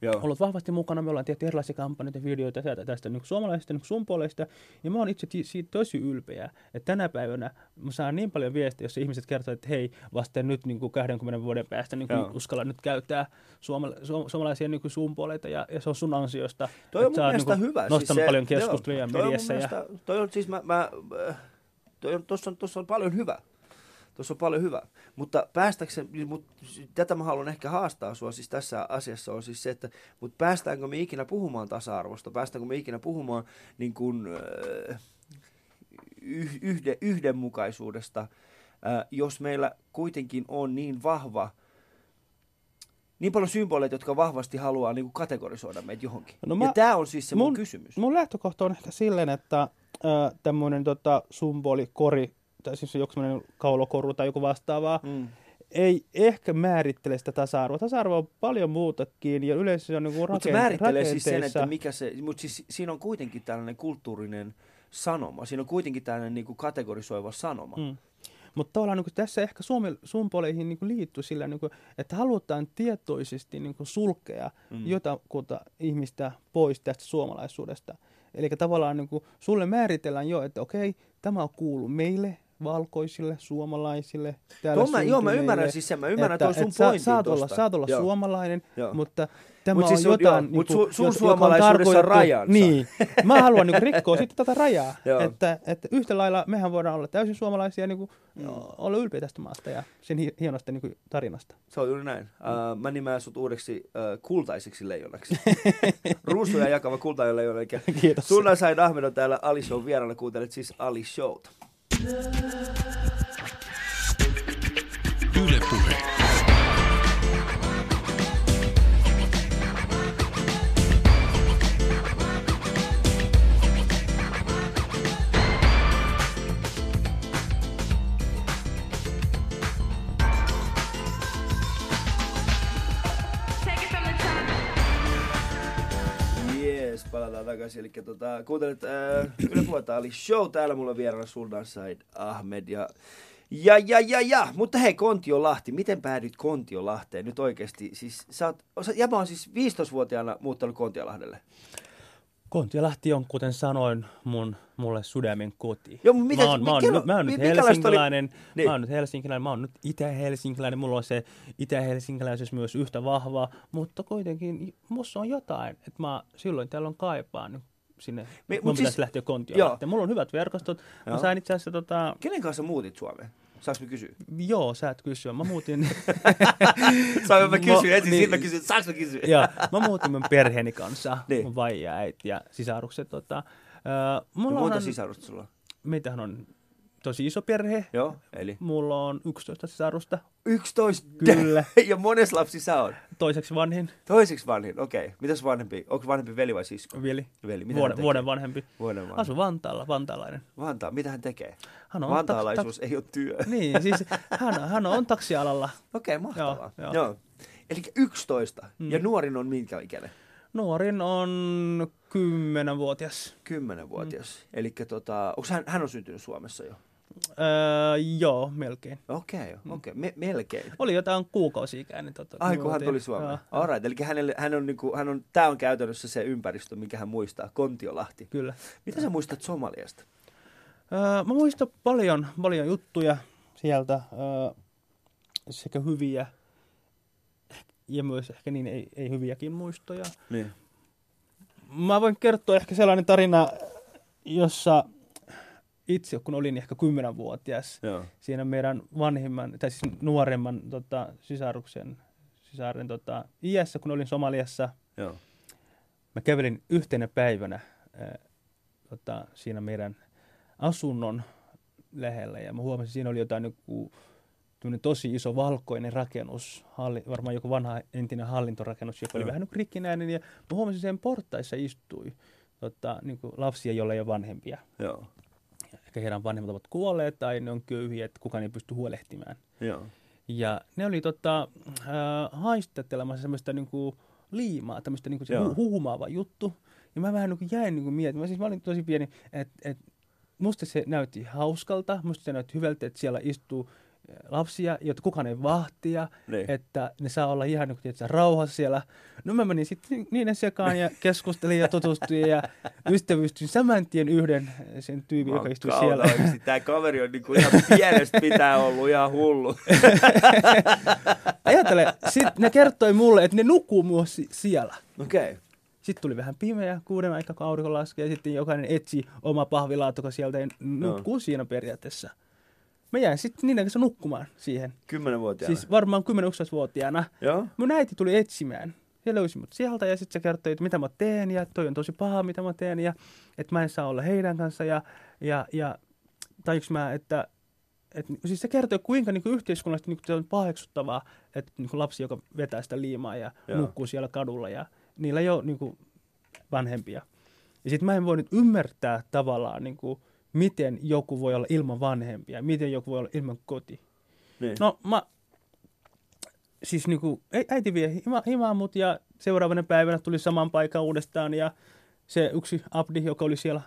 Speaker 1: Joo.
Speaker 2: ollut vahvasti mukana. Me ollaan tehty erilaisia kampanjoita ja videoita tästä, tästä niin suomalaisista, niin sun puolesta. Ja mä oon itse siitä tosi ylpeä, että tänä päivänä mä saan niin paljon viestejä, jossa ihmiset kertovat, että hei, vasta nyt niin kuin 20 vuoden päästä niin kuin uskalla nyt käyttää suoma- su- suomalaisia niin kuin sun puolesta ja, ja, se on sun ansiosta.
Speaker 1: Toi on mun mielestä
Speaker 2: niin kuin
Speaker 1: hyvä.
Speaker 2: Nostanut
Speaker 1: se-
Speaker 2: paljon
Speaker 1: joo,
Speaker 2: keskusteluja
Speaker 1: toi on
Speaker 2: mediassa. Ja,
Speaker 1: Toi on siis mä, mä äh, tossa, on, tossa on paljon hyvä. Tuossa on paljon hyvä. Mutta päästäkseni, niin mut, tätä mä haluan ehkä haastaa sua siis tässä asiassa on siis se, että mutta päästäänkö me ikinä puhumaan tasa-arvosta, päästäänkö me ikinä puhumaan niin äh, yh, yhde, yhdenmukaisuudesta, äh, jos meillä kuitenkin on niin vahva, niin paljon symboleita, jotka vahvasti haluaa niin kuin kategorisoida meitä johonkin.
Speaker 2: No mä-
Speaker 1: ja tämä on siis se mun,
Speaker 2: mun-
Speaker 1: kysymys.
Speaker 2: Mun lähtökohta on ehkä silleen, että äh, tämmöinen tota, symboli, kori, tai siis joku semmoinen kaulokoru tai joku vastaavaa,
Speaker 1: Mm.
Speaker 2: ei ehkä määrittele sitä tasa-arvoa. Tasa-arvo on paljon muutakin ja yleensä se on niin
Speaker 1: Mutta se määrittelee siis sen, että mikä se, mutta siis siinä on kuitenkin tällainen kulttuurinen sanoma. Siinä on kuitenkin tällainen niin kuin kategorisoiva sanoma. Mm.
Speaker 2: Mutta tavallaan niin tässä ehkä Suomen symboleihin niin liittyy sillä, niin kuin, että halutaan tietoisesti niin kuin sulkea
Speaker 1: Mm.
Speaker 2: jotakuta ihmistä pois tästä suomalaisuudesta. Eli tavallaan niin kuin, sulle määritellään jo, että okei, tämä kuuluu meille, valkoisille, suomalaisille,
Speaker 1: Tuo mä, joo, mä ymmärrän siis sen, mä ymmärrän tuon sun
Speaker 2: sä-
Speaker 1: pointin
Speaker 2: saat olla, saat olla
Speaker 1: Joo.
Speaker 2: suomalainen,
Speaker 1: Joo.
Speaker 2: mutta tämä
Speaker 1: Mut
Speaker 2: on
Speaker 1: siis on-
Speaker 2: jotain...
Speaker 1: joo, mut
Speaker 2: niinku,
Speaker 1: su- sun
Speaker 2: joka
Speaker 1: suomalaisuudessa on rajansa.
Speaker 2: Niin. Mä haluan niinku rikkoa sitten tätä rajaa, että, että yhtä lailla mehän voidaan olla täysin suomalaisia ja niinku,
Speaker 1: Mm.
Speaker 2: olla ylpeä tästä maasta ja sen hi- hienosta niinku, tarinasta.
Speaker 1: Se on juuri näin. Uh, mä nimeän sut uudeksi uh, kultaiseksi leijonaksi. Ruusuja jakava kultainen leijona.
Speaker 2: Kiitos.
Speaker 1: Sunna Said Ahmed on täällä Ali Show vieraana. Kuuntelet siis Ali Showta.
Speaker 3: Yle Puhe.
Speaker 1: Takaisin. Eli tota, kuuntelet äh, Yle Puhetta Ali Show. Täällä mulla on vieraana Sultan Said Ahmed. Ja, ja, ja, ja, ja. Mutta hei, Kontiolahti. Miten päädyit Kontiolahteen nyt oikeasti? Siis, sä oot, sä, ja mä oon siis 15-vuotiaana muuttanut Kontiolahdelle.
Speaker 2: Kontiolahti on, kuten sanoin, mun, mulle sydämen koti.
Speaker 1: Joo, mutta mitä-
Speaker 2: mä oon, mä oon,
Speaker 1: kerro,
Speaker 2: mä oon nyt
Speaker 1: oli-
Speaker 2: helsinkiläinen,
Speaker 1: Niin.
Speaker 2: mä oon nyt helsinkiläinen, mä oon nyt itä-helsinkiläinen, mulla on se itä-helsinkiläisyys myös yhtä vahva, mutta kuitenkin musta on jotain, että mä silloin täällä on kaipaan sinne,
Speaker 1: Me-
Speaker 2: mun
Speaker 1: siis-
Speaker 2: pitäisi lähteä Kontiolahteen. Mulla on hyvät verkostot,
Speaker 1: Joo.
Speaker 2: mä sain itse asiassa tota,
Speaker 1: Kenen kanssa muutit Suomeen? Saanko mä kysyä?
Speaker 2: joo, sä et kysyä, mä muutin,
Speaker 1: Saanko mä kysyä ensin,
Speaker 2: niin.
Speaker 1: mä kysyn, saanko mä kysyä?
Speaker 2: ja mä muutin mun perheeni kanssa,
Speaker 1: Niin.
Speaker 2: mun vaija, äiti ja sisarukset. Tota, äh,
Speaker 1: No,
Speaker 2: mulla
Speaker 1: monta
Speaker 2: on,
Speaker 1: sisarusta sulla on?
Speaker 2: meitähän on tosi iso perhe,
Speaker 1: Joo, eli?
Speaker 2: Mulla on 11 sisarusta,
Speaker 1: 11.
Speaker 2: Kyllä.
Speaker 1: ja mones lapsi sä on?
Speaker 2: toiseksi vanhin,
Speaker 1: Toiseksi vanhin, okei. Okay. Mitäs vanhempi? Onko vanhempi veli vai sisko?
Speaker 2: Vili,
Speaker 1: Veli, mitä
Speaker 2: vuoden, vuoden vanhempi.
Speaker 1: Vuoden vanhin.
Speaker 2: Asu Vantaalla, vantaalainen.
Speaker 1: Vantaa, mitä hän tekee?
Speaker 2: Hän on
Speaker 1: Vantaalaisuus ei ole työ. Okei,
Speaker 2: Niin, siis hän, hän on taksialalla.
Speaker 1: okay, mahtavaa.
Speaker 2: Joo,
Speaker 1: Joo.
Speaker 2: joo.
Speaker 1: Eli 11.
Speaker 2: Mm.
Speaker 1: Ja nuorin on minkä ikäinen?
Speaker 2: Nuorin on 10-vuotias.
Speaker 1: 10-vuotias. Mm. Eli tota, hän, hän on syntynyt Suomessa jo?
Speaker 2: Öö, joo, melkein.
Speaker 1: Okei, okay,
Speaker 2: Mm.
Speaker 1: okei. Okay. Me, melkein.
Speaker 2: Oli jotain kuukausi-ikäinen. Tota,
Speaker 1: Ai kun hän tuli Suomeen.
Speaker 2: Joo,
Speaker 1: Alright, eli hänelle, hän on, niinku, hän on, tää on käytännössä se ympäristö, mikä hän muistaa, Kontiolahti.
Speaker 2: Kyllä.
Speaker 1: Mitä sä muistat Somaliasta?
Speaker 2: Öö, mä muistan paljon, paljon juttuja sieltä, öö, sekä hyviä ja myös ehkä niin ei, ei hyviäkin muistoja.
Speaker 1: Niin.
Speaker 2: Mä voin kertoa ehkä sellainen tarina, jossa itse, kun olin ehkä 10-vuotias,
Speaker 1: Joo.
Speaker 2: siinä meidän vanhimman, tai siis nuoremman tota, sisaruksen, sisaren tota, iässä, kun olin Somaliassa,
Speaker 1: Joo.
Speaker 2: mä kävelin yhtenä päivänä ää, tota, siinä meidän asunnon lähellä, ja mä huomasin, siinä oli jotain joku tosi iso valkoinen rakennus, halli, varmaan joku vanha entinen hallintorakennus, joka oli
Speaker 1: Joo.
Speaker 2: vähän niin rikkinäinen, ja mä huomasin, sen portaissa istui tota, niin kuin lapsia, joilla ei ole vanhempia.
Speaker 1: Joo.
Speaker 2: Ehkä heidän vanhemmat ovat kuolleet tai ne on köyhiä, että kukaan ei pysty huolehtimaan.
Speaker 1: Joo.
Speaker 2: Ja ne oli tota, äh, haistattelemassa semmoista niinku liimaa, tämmöistä se
Speaker 1: Joo.
Speaker 2: hu- huumaava juttu. Ja mä vähän niinku jäin niinku miettimään, siis mä olin tosi pieni, että et, musta se näytti hauskalta, musta se näytti hyvältä, että siellä istuu lapsia, joita kukaan ei vahtia,
Speaker 1: Niin.
Speaker 2: että ne saa olla ihan niin kuin, rauhassa siellä. No mä menin sitten niiden sekaan ja keskustelin ja tutustuin ja ystävystyin saman tien yhden sen tyypin, joka istui siellä.
Speaker 1: Tämä kaveri on niinku ihan pienestä pitää ollut ihan hullu.
Speaker 2: Ajattele, sit ne kertoi mulle, että ne nukkuu myös si- siellä.
Speaker 1: Okei. Okay.
Speaker 2: Sitten tuli vähän pimeä, kuuden aika kun aurinko laskee, ja sitten jokainen etsi oma pahvilaatikko sieltä ja nukkuu siinä periaatteessa. Mä jäin sitten niiden kanssa nukkumaan siihen.
Speaker 1: Kymmenenvuotiaana.
Speaker 2: Siis varmaan 10-11-vuotiaana.
Speaker 1: Joo.
Speaker 2: Mun äiti tuli etsimään. Ja löysi mut sieltä ja sitten se kertoi, että mitä mä teen ja toi on tosi paha, mitä mä teen ja että mä en saa olla heidän kanssa ja, ja, ja tajuks mä, että et, siis se kertoi, kuinka niinku yhteiskunnallisesti niinku, se on paheksuttavaa, että niinku lapsi, joka vetää sitä liimaa ja
Speaker 1: Joo.
Speaker 2: nukkuu siellä kadulla ja niillä ei ole niinku, vanhempia. Ja sitten mä en voi nyt ymmärtää tavallaan, niinku, miten joku voi olla ilman vanhempia, miten joku voi olla ilman koti.
Speaker 1: Niin.
Speaker 2: No mä, siis niinku, äiti vie hima, himaan mut ja seuraavana päivänä tuli saman paikan uudestaan ja se yksi abdi, joka oli siellä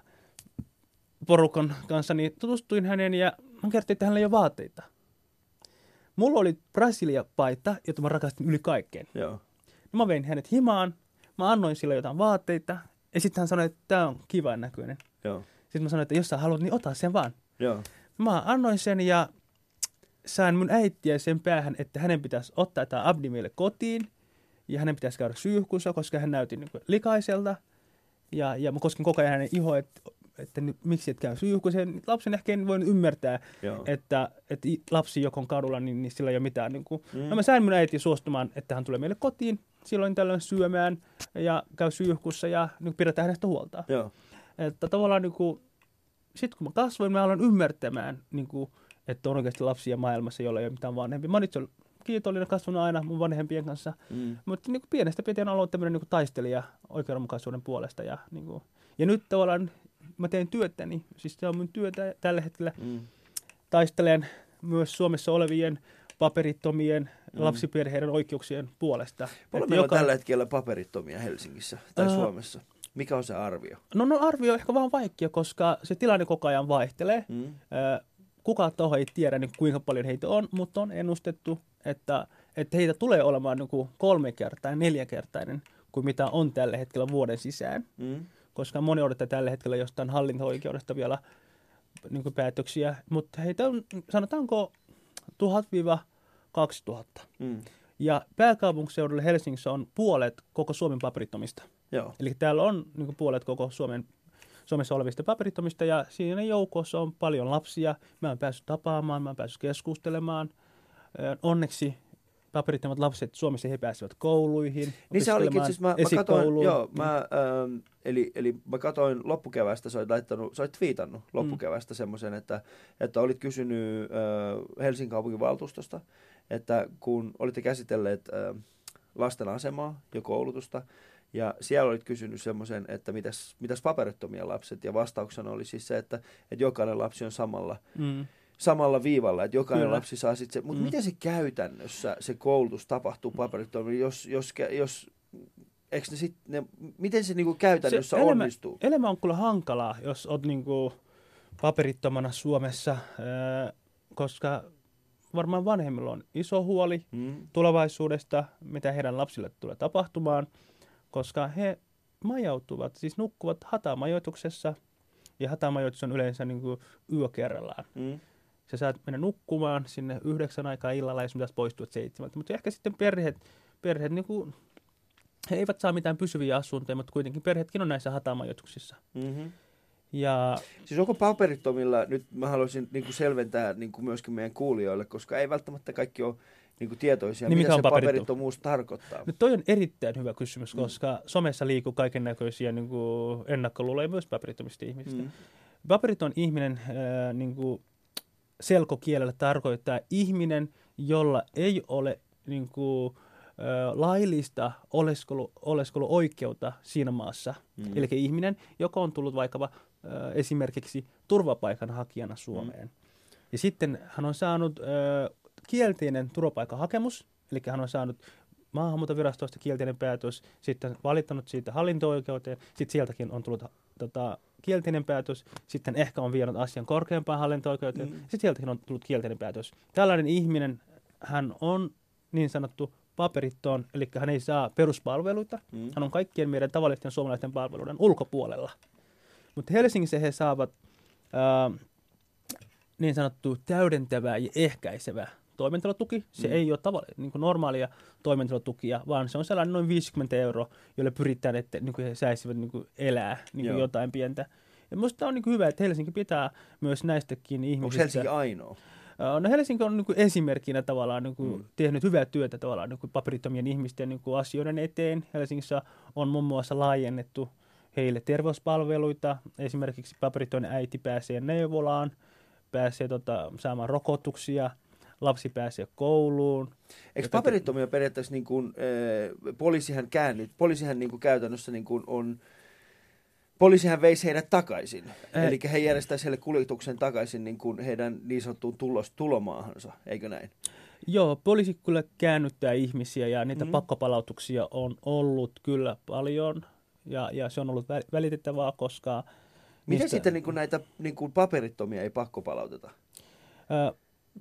Speaker 2: porukan kanssa, niin tutustuin häneen ja hän kertoi, että hänellä ei ole vaatteita. Mulla oli Brasilia-paita, jota mä rakastin yli kaikkeen.
Speaker 1: Joo.
Speaker 2: No mä vein hänet himaan, mä annoin sille jotain vaatteita ja sitten hän sanoi, että tämä on kivan näköinen.
Speaker 1: Joo.
Speaker 2: Sitten mä sanoin, että jos sä haluat, niin ota sen vaan.
Speaker 1: Joo.
Speaker 2: Mä annoin sen ja sain mun äitiä sen päähän, että hänen pitäisi ottaa tämä abdi meille kotiin ja hänen pitäisi käydä syyhkussa, koska hän näytti niin likaiselta. Ja, ja mä koskin koko ajan hänen ihoa, että, että nyt, miksi et käy syyhkussa. Lapsen ehkä en voinut ymmärtää,
Speaker 1: Joo.
Speaker 2: että, että lapsi, joka on kadulla, niin, niin sillä ei ole mitään. Niin kuin.
Speaker 1: Mm.
Speaker 2: No mä sain mun äiti suostumaan, että hän tulee meille kotiin silloin tällöin syömään ja käy syyhkussa ja niin pidetään hänestä huolta.
Speaker 1: Joo.
Speaker 2: Että tavallaan niin kuin, sit kun mä kasvoin, mä aloin ymmärtämään, niin kuin, että on oikeasti lapsia maailmassa, joilla ei ole mitään vanhempia. Mä itse kiitollinen kasvanut aina mun vanhempien kanssa,
Speaker 1: Mm.
Speaker 2: mutta niin kuin pienestä pitäen aloin tämmöinen niin kuin taistelija oikeudenmukaisuuden puolesta. Ja, niin kuin, ja nyt tavallaan mä teen työtäni, siis se on mun työtä tällä hetkellä.
Speaker 1: Mm.
Speaker 2: Taistelen myös Suomessa olevien paperittomien
Speaker 1: Mm.
Speaker 2: lapsiperheiden oikeuksien puolesta.
Speaker 1: Paljon meillä on
Speaker 2: joka-
Speaker 1: tällä hetkellä paperittomia Helsingissä tai
Speaker 2: Ää,
Speaker 1: Suomessa? Mikä on se arvio?
Speaker 2: No, no arvio on ehkä vaan vaikea, koska se tilanne koko ajan vaihtelee.
Speaker 1: Mm.
Speaker 2: Kukaan taho ei tiedä, niin kuinka paljon heitä on, mutta on ennustettu, että, että heitä tulee olemaan niin kolme kertaa, neljäkertainen kuin mitä on tällä hetkellä vuoden sisään.
Speaker 1: Mm.
Speaker 2: Koska moni odottaa tällä hetkellä jostain hallinto-oikeudesta vielä niin kuin päätöksiä, mutta heitä on, sanotaanko 1000-2000.
Speaker 1: Mm.
Speaker 2: Ja pääkaupunkiseudulla Helsingissä on puolet koko Suomen paperittomista.
Speaker 1: Joo.
Speaker 2: Eli täällä on niin kuin puolet koko Suomen, Suomessa olevista paperittomista ja siinä joukossa on paljon lapsia. Mä oon päässyt tapaamaan, mä oon päässyt keskustelemaan. Onneksi paperittomat lapset Suomessa he pääsevät kouluihin,
Speaker 1: Niin se olikin, siis mä, mä katoin, joo, mä, ähm, eli, eli mä katoin loppukevästä, sä olit, laittanut, sä twiitannut loppukevästä mm. semmoisen, että, että olit kysynyt äh, Helsingin kaupungin valtuustosta, että kun olitte käsitelleet äh, lasten asemaa ja koulutusta, ja siellä olit kysynyt semmoisen, että mitäs, mitäs paperittomia lapset, ja vastauksena oli siis se, että, että jokainen lapsi on samalla,
Speaker 2: Mm.
Speaker 1: samalla viivalla, että jokainen
Speaker 2: Kyllä.
Speaker 1: lapsi saa sitten se, mutta
Speaker 2: Mm.
Speaker 1: miten se käytännössä se koulutus tapahtuu paperittomille, jos, jos, jos eikö ne sit, ne, miten se niinku käytännössä
Speaker 2: elämä,
Speaker 1: onnistuu?
Speaker 2: elämä on kyllä hankalaa, jos olet niinku paperittomana Suomessa, ö, koska varmaan vanhemmilla on iso huoli
Speaker 1: Mm.
Speaker 2: tulevaisuudesta, mitä heidän lapsille tulee tapahtumaan, koska he majautuvat, siis nukkuvat hatamajoituksessa, ja hatamajoitus on yleensä niin kuin yö kerrallaan.
Speaker 1: Mm.
Speaker 2: Sä saat mennä nukkumaan sinne yhdeksän aikaa illalla, ja sun pitäisi poistua seitsemältä. Mutta ehkä sitten perheet, perheet niin kuin, he eivät saa mitään pysyviä asuntoja, mutta kuitenkin perheetkin on näissä hatamajoituksissa.
Speaker 1: Mm-hmm.
Speaker 2: Ja
Speaker 1: Siis onko paperittomilla, nyt mä haluaisin niinku selventää niinku myöskin meidän kuulijoille, koska ei välttämättä kaikki ole niinku tietoisia,
Speaker 2: Niin
Speaker 1: mitä
Speaker 2: mikä
Speaker 1: se
Speaker 2: on paperittom-
Speaker 1: paperittomuus tarkoittaa.
Speaker 2: no toi on erittäin hyvä kysymys,
Speaker 1: Mm.
Speaker 2: koska somessa liikkuu kaiken näköisiä niin kuin ennakkoluuloja myös paperittomista ihmisistä.
Speaker 1: Mm.
Speaker 2: Paperiton ihminen äh, niin kuin selkokielellä tarkoittaa ihminen, jolla ei ole niin kuin, äh, laillista oleskelu, oleskeluoikeutta siinä maassa.
Speaker 1: Mm.
Speaker 2: Mm. Eli ihminen, joka on tullut vaikkapa esimerkiksi turvapaikanhakijana Suomeen. Mm. Ja sitten hän on saanut äh, kielteinen turvapaikkahakemus, eli hän on saanut maahanmuuttovirastosta kielteinen päätös, sitten valittanut siitä hallinto-oikeuteen, sitten sieltäkin on tullut tota, kielteinen päätös, sitten ehkä on vienyt asian korkeampaan hallinto-oikeuteen,
Speaker 1: Mm.
Speaker 2: mm. sitten sieltäkin on tullut kielteinen päätös. Tällainen ihminen, hän on niin sanottu paperitton, eli hän ei saa peruspalveluita.
Speaker 1: Mm.
Speaker 2: Hän on kaikkien meidän tavallisten suomalaisten palveluiden ulkopuolella. Mutta Helsingissä he saavat ää, niin sanottu täydentävää ja ehkäisevä toimeentulotuki. Se
Speaker 1: Mm.
Speaker 2: ei ole tavall- niin kuin normaalia toimeentulotukia, vaan se on sellainen noin 50 euroa, jolle pyritään, että niin kuin he saisivat niin kuin elää niin kuin jotain pientä. Ja minusta on niin kuin hyvä, että Helsinki pitää myös näistäkin ihmisistä.
Speaker 1: Onko Helsinki ainoa?
Speaker 2: No Helsinki on niin esimerkkinä tavallaan niin kuin
Speaker 1: Mm.
Speaker 2: mm. tehnyt hyvää työtä tavallaan niin kuin paperittomien ihmisten niin kuin asioiden eteen. Helsingissä on muun muassa laajennettu heille terveyspalveluita. Esimerkiksi paperittoinen äiti pääsee neuvolaan, pääsee tota, saamaan rokotuksia, lapsi pääsee kouluun.
Speaker 1: Eikö paperittomia periaatteessa niin kuin, äh, poliisihan käännyt, poliisihan niin kuin käytännössä niin kuin on, poliisihan veisi heidät takaisin.
Speaker 2: Ei.
Speaker 1: Eli he järjestäisi heille kuljetuksen takaisin niin kuin heidän niin sanottuun tulos, tulomaahansa, eikö näin?
Speaker 2: Joo, poliisi kyllä käännyttää ihmisiä ja niitä
Speaker 1: Mm.
Speaker 2: mm. pakkopalautuksia on ollut kyllä paljon. Ja, ja se on ollut vä- välitettävää, koska...
Speaker 1: Miten
Speaker 2: niistä-
Speaker 1: sitten niin kuin näitä niin kuin paperittomia ei pakkopalauteta?
Speaker 2: Ö,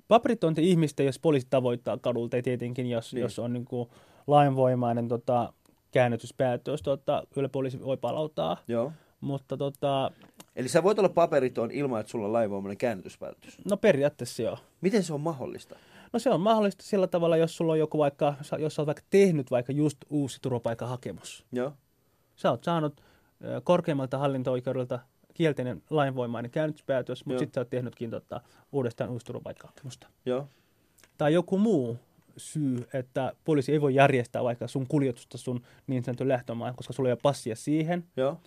Speaker 2: Paperitonta ihmistä, jos poliisi tavoittaa kadulta, tietenkin jos,
Speaker 1: niin.
Speaker 2: jos on niin kuin lainvoimainen tota, käännytyspäätös, tota, kyllä poliisi voi palauttaa.
Speaker 1: Joo.
Speaker 2: Mutta tota,
Speaker 1: Eli sä voit olla paperiton ilman, että sulla on lainvoimainen käännytyspäätös.
Speaker 2: no periaatteessa joo.
Speaker 1: Miten se on mahdollista?
Speaker 2: No se on mahdollista sillä tavalla, jos sulla on joku vaikka, jos sä oot vaikka tehnyt vaikka just uusi turvapaikkahakemus.
Speaker 1: Joo.
Speaker 2: Sä oot saanut korkeimmalta hallinto-oikeudelta kielteinen lainvoimainen käännytyspäätös,
Speaker 1: Joo.
Speaker 2: mutta sitten sä oot tehnytkin tota, uudestaan uusi turvapaikkahakemusta.
Speaker 1: Joo.
Speaker 2: tai joku muu syy, että poliisi ei voi järjestää vaikka sun kuljetusta sun niin sanotun lähtömaan, koska sulla ei ole passia siihen.
Speaker 1: Joo.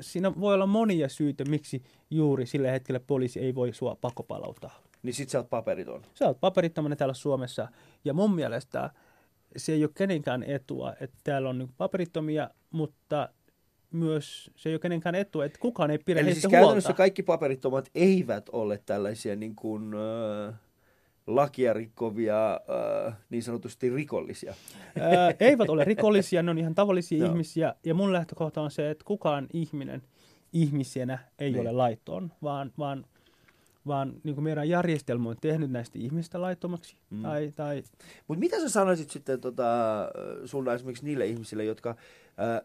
Speaker 2: Siinä voi olla monia syitä, miksi juuri sillä hetkellä poliisi ei voi sua pakkopalauttaa.
Speaker 1: Niin sit sä oot paperiton.
Speaker 2: Sä oot paperittomana täällä Suomessa ja mun mielestä se ei ole kenenkään etua, että täällä on niin paperittomia, mutta myös se ei ole kenenkään etua, että kukaan ei pidä
Speaker 1: Eli siis käytännössä
Speaker 2: huolta.
Speaker 1: kaikki paperittomat eivät ole tällaisia niin kuin, äh, lakia rikkovia, äh, niin sanotusti rikollisia.
Speaker 2: Ää, eivät ole rikollisia, ne on ihan tavallisia
Speaker 1: Joo.
Speaker 2: ihmisiä. Ja mun lähtökohta on se, että kukaan ihminen ihmisenä ei
Speaker 1: Niin.
Speaker 2: ole laiton, vaan, vaan, vaan niin kuin meidän järjestelmä on tehnyt näistä ihmistä laittomaksi.
Speaker 1: Mm.
Speaker 2: Tai, tai,
Speaker 1: Mutta mitä sä sanoisit sitten tota, sulla esimerkiksi niille ihmisille, jotka, äh,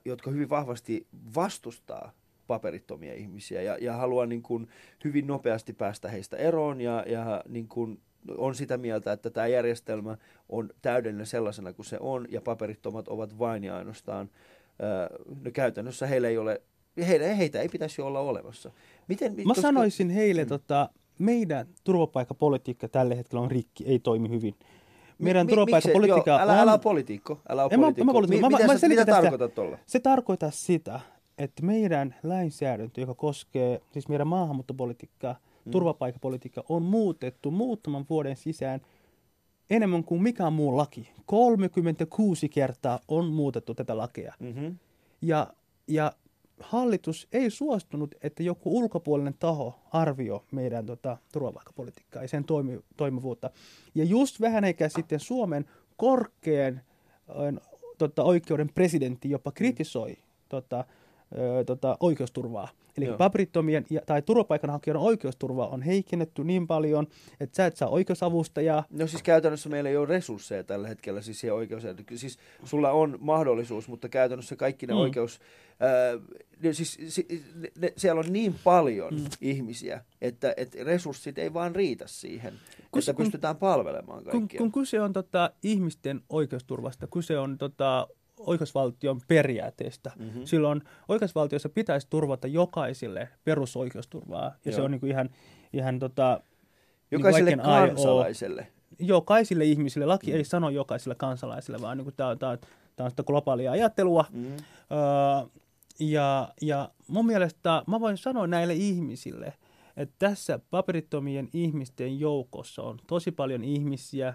Speaker 1: jotka hyvin vahvasti vastustaa paperittomia ihmisiä ja, ja haluaa niin kuin hyvin nopeasti päästä heistä eroon ja, ja niin kuin on sitä mieltä, että tämä järjestelmä on täydellinen sellaisena kuin se on ja paperittomat ovat vain ja ainoastaan, no käytännössä heillä ei ole, heitä, heitä ei pitäisi olla olemassa. Miten,
Speaker 2: Mä
Speaker 1: koska-
Speaker 2: sanoisin heille,
Speaker 1: Mm.
Speaker 2: mm. tota, meidän turvapaikkapolitiikka tällä hetkellä on rikki, ei toimi hyvin. Meidän
Speaker 1: Mi-
Speaker 2: turvapaikkapolitiikka
Speaker 1: älä,
Speaker 2: on...
Speaker 1: älä ole poliitikko. Älä ole
Speaker 2: mä-
Speaker 1: poliitikko.
Speaker 2: mä poliitikko.
Speaker 1: Mi-
Speaker 2: Mä-
Speaker 1: mitä,
Speaker 2: mä
Speaker 1: sä, mitä
Speaker 2: sitä.
Speaker 1: tarkoitat tuolla?
Speaker 2: Se tarkoittaa sitä, että meidän lainsäädäntö, joka koskee siis meidän maahanmuuttopolitiikkaa,
Speaker 1: Mm.
Speaker 2: turvapaikkapolitiikkaa, on muutettu muutaman vuoden sisään enemmän kuin mikään muu laki. 36 kertaa on muutettu tätä lakia.
Speaker 1: Mm-hmm.
Speaker 2: Ja, ja hallitus ei suostunut, että joku ulkopuolinen taho arvioi meidän tota, turvapaikkapolitiikkaa ja sen toimi, toimivuutta. Ja just vähän eikä sitten Suomen korkean tota, oikeuden presidentti jopa kritisoi tota, ö, tota, oikeusturvaa. Eli
Speaker 1: Joo.
Speaker 2: paperittomien ja, tai turvapaikanhakijoiden oikeusturva on heikennetty niin paljon, että sä et saa oikeusavustajaa.
Speaker 1: No siis käytännössä meillä ei ole resursseja tällä hetkellä siis siihen oikeus... Siis sulla on mahdollisuus, mutta käytännössä kaikki ne mm. Oikeus... Ää, ne, siis, si, ne, ne, siellä on niin paljon mm. Ihmisiä, että, että resurssit ei vaan riitä siihen,
Speaker 2: Kun
Speaker 1: että
Speaker 2: kun-
Speaker 1: pystytään palvelemaan
Speaker 2: Kun,
Speaker 1: kaikkia.
Speaker 2: kun kyse on tota, ihmisten oikeusturvasta, kyse on tota, oikeusvaltion periaatteesta,
Speaker 1: Mhm.
Speaker 2: mm-hmm. silloin oikeusvaltiossa pitäisi turvata jokaiselle perusoikeusturvaa. Ja
Speaker 1: Joo.
Speaker 2: se on niin kuin ihan, ihan tota,
Speaker 1: Jokaiselle
Speaker 2: niin
Speaker 1: kansalaiselle.
Speaker 2: jokaisille ihmisille. Laki
Speaker 1: Mm.
Speaker 2: ei sano jokaiselle kansalaisille, vaan niin tämä on, tää, on- tää on sitä globaalia ajattelua.
Speaker 1: Mm.
Speaker 2: Öö, ja, ja mun mielestä mä voin sanoa näille ihmisille, että tässä paperittomien ihmisten joukossa on tosi paljon ihmisiä,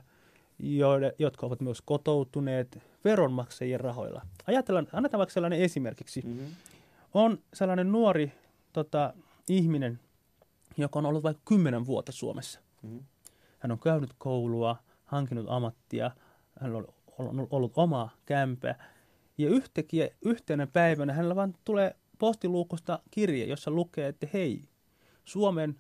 Speaker 2: jotka ovat myös kotoutuneet veronmaksajien rahoilla. Ajatellaan, annetaan vaikka sellainen esimerkiksi.
Speaker 1: Mm-hmm.
Speaker 2: On sellainen nuori tota, ihminen, joka on ollut vaikka kymmenen vuotta Suomessa.
Speaker 1: Mm-hmm.
Speaker 2: Hän on käynyt koulua, hankinut ammattia, hän on ollut oma kämpä. Ja yhtäkkiä yhtenä päivänä hänellä vaan tulee postiluukusta kirje, jossa lukee, että hei, Suomen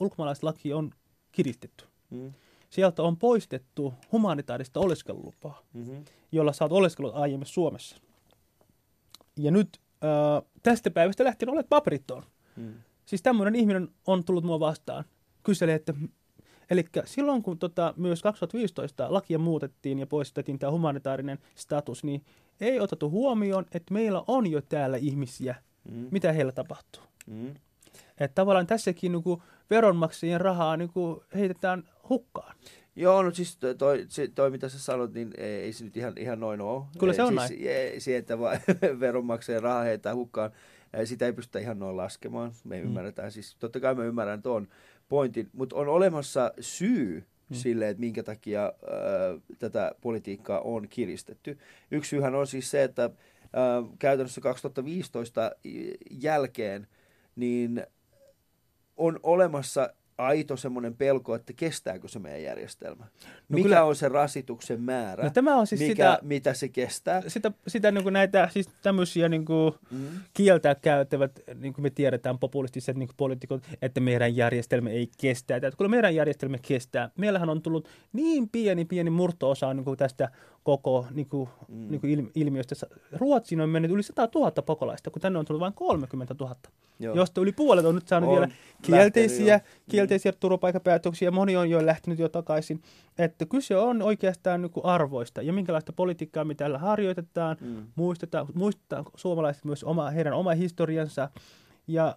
Speaker 2: ulkomaalaislaki on kiristetty.
Speaker 1: Mm.
Speaker 2: Sieltä on poistettu humanitaarista oleskelulupaa,
Speaker 1: Mm-hmm.
Speaker 2: jolla saat oleskelua aiemmin Suomessa. Ja nyt ö, tästä päivästä lähtien olet paperiton.
Speaker 1: Mm.
Speaker 2: Siis tämmöinen ihminen on tullut mua vastaan. Kyselee, että Eli silloin kun tota, myös 2015 lakia muutettiin ja poistettiin tämä humanitaarinen status, niin ei otettu huomioon, että meillä on jo täällä ihmisiä,
Speaker 1: Mm.
Speaker 2: mitä heillä tapahtuu.
Speaker 1: Mm.
Speaker 2: Että tavallaan tässäkin niin kuin veronmaksajien rahaa niin kuin heitetään hukkaan.
Speaker 1: Joo, no siis toi, toi, se- toi mitä sä sanot, niin ei, ei se nyt ihan, ihan noin ole.
Speaker 2: Kyllä se on
Speaker 1: siis, ei, se, että vaan veronmaksajien rahaa heittää hukkaan, sitä ei pystytä ihan noin laskemaan. Me
Speaker 2: Mm.
Speaker 1: ymmärretään, siis totta kai me ymmärrän tuon pointin, mutta on olemassa syy
Speaker 2: Mm.
Speaker 1: sille, että minkä takia äh, tätä politiikkaa on kiristetty. Yksi syyhän on siis se, että äh, käytännössä 2015 jälkeen niin on olemassa aito semmoinen pelko, että kestääkö se meidän järjestelmä.
Speaker 2: No
Speaker 1: Mikä
Speaker 2: kyllä-
Speaker 1: on se rasituksen määrä,
Speaker 2: No tämä on siis
Speaker 1: mikä,
Speaker 2: sitä,
Speaker 1: mitä se kestää.
Speaker 2: sitä, sitä niin kuin näitä siis tämmöisiä niin kuin
Speaker 1: Mm.
Speaker 2: kieltä käyttävät, niin kuin me tiedetään populistiset niin poliitikot, että meidän järjestelmä ei kestä. Että kyllä meidän järjestelmä kestää. Meillähän on tullut niin pieni, pieni murto-osa niin kuin tästä koko niin kuin,
Speaker 1: Mm.
Speaker 2: niin kuin il- ilmiöstä. Ruotsiin on mennyt yli 100 000 pakolaista, kun tänne on tullut vain 30 000.
Speaker 1: Joo.
Speaker 2: Josta yli puolet on nyt saanut
Speaker 1: On
Speaker 2: vielä
Speaker 1: lähtenyt
Speaker 2: kielteisiä,
Speaker 1: jo. Mm.
Speaker 2: kielteisiä turvapaikkapäätöksiä. Moni on jo lähtenyt jo takaisin. Että kyse on oikeastaan niin kuin arvoista ja minkälaista politiikkaa me täällä harjoitetaan.
Speaker 1: Mm.
Speaker 2: Muistetaan, muistetaan suomalaiset myös oma, heidän oma historiansa. Ja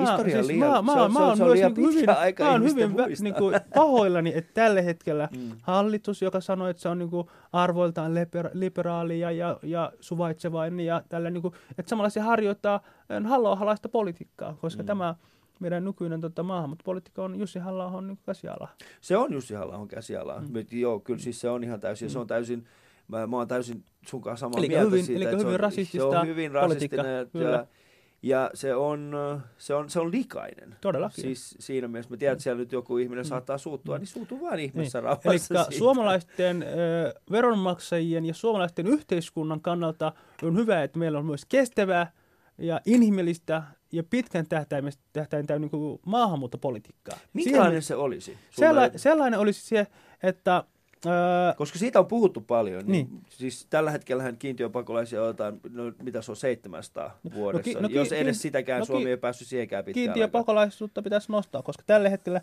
Speaker 1: Historia on liian-
Speaker 2: mä,
Speaker 1: se
Speaker 2: mä,
Speaker 1: on-
Speaker 2: mä
Speaker 1: se on-
Speaker 2: oon
Speaker 1: se on
Speaker 2: myös niinku hyvin,
Speaker 1: aika
Speaker 2: mä oon hyvin vä-
Speaker 1: muistaa.
Speaker 2: niinku pahoillani, että tällä hetkellä
Speaker 1: Mm.
Speaker 2: hallitus, joka sanoi, että se on niinku arvoiltaan liber, liberaali ja, ja, ja suvaitsevainen ja tällä niinku, että samalla se harjoittaa hallohalaista politiikkaa, koska
Speaker 1: Mm.
Speaker 2: tämä meidän nykyinen tota, maahanmuuttopolitiikka on Jussi halla niin käsiala.
Speaker 1: Se on Jussi halla käsialaa.
Speaker 2: Mm.
Speaker 1: Mm. Joo, kyllä siis se on ihan täysin, se on täysin, mä, mä oon täysin sun kanssa samaa
Speaker 2: Eli
Speaker 1: mieltä
Speaker 2: hyvin-
Speaker 1: siitä,
Speaker 2: eli
Speaker 1: että se
Speaker 2: hyvin
Speaker 1: on,
Speaker 2: rasistista
Speaker 1: se on hyvin rasistinen ja, ja se on, se on, se on likainen.
Speaker 2: Todellakin.
Speaker 1: Siis siinä mielessä, mä tiedän, että siellä nyt joku ihminen saattaa suuttua, niin suutu vaan ihmeessä
Speaker 2: Eli
Speaker 1: rauhassa siitä.
Speaker 2: suomalaisten ö, veronmaksajien ja suomalaisten yhteiskunnan kannalta on hyvä, että meillä on myös kestävää ja inhimillistä ja pitkän tähtäimen, tähtäimen niin maahanmuuttopolitiikkaa.
Speaker 1: Minkälainen
Speaker 2: Siihen-
Speaker 1: se olisi? sulle?
Speaker 2: sella, sellainen olisi se, että ö,
Speaker 1: Koska siitä on puhuttu paljon. Niin.
Speaker 2: Niin.
Speaker 1: siis tällä hetkellä kiintiöpakolaisia otetaan, no, mitä se on, 700 vuodessa.
Speaker 2: ki-
Speaker 1: No,
Speaker 2: no
Speaker 1: ki-
Speaker 2: ki-
Speaker 1: Jos edes sitäkään
Speaker 2: no
Speaker 1: Suomi
Speaker 2: ki-
Speaker 1: ei päässyt siihenkään pitkään
Speaker 2: kiintiöpakolaisuutta pitäisi nostaa, koska tällä hetkellä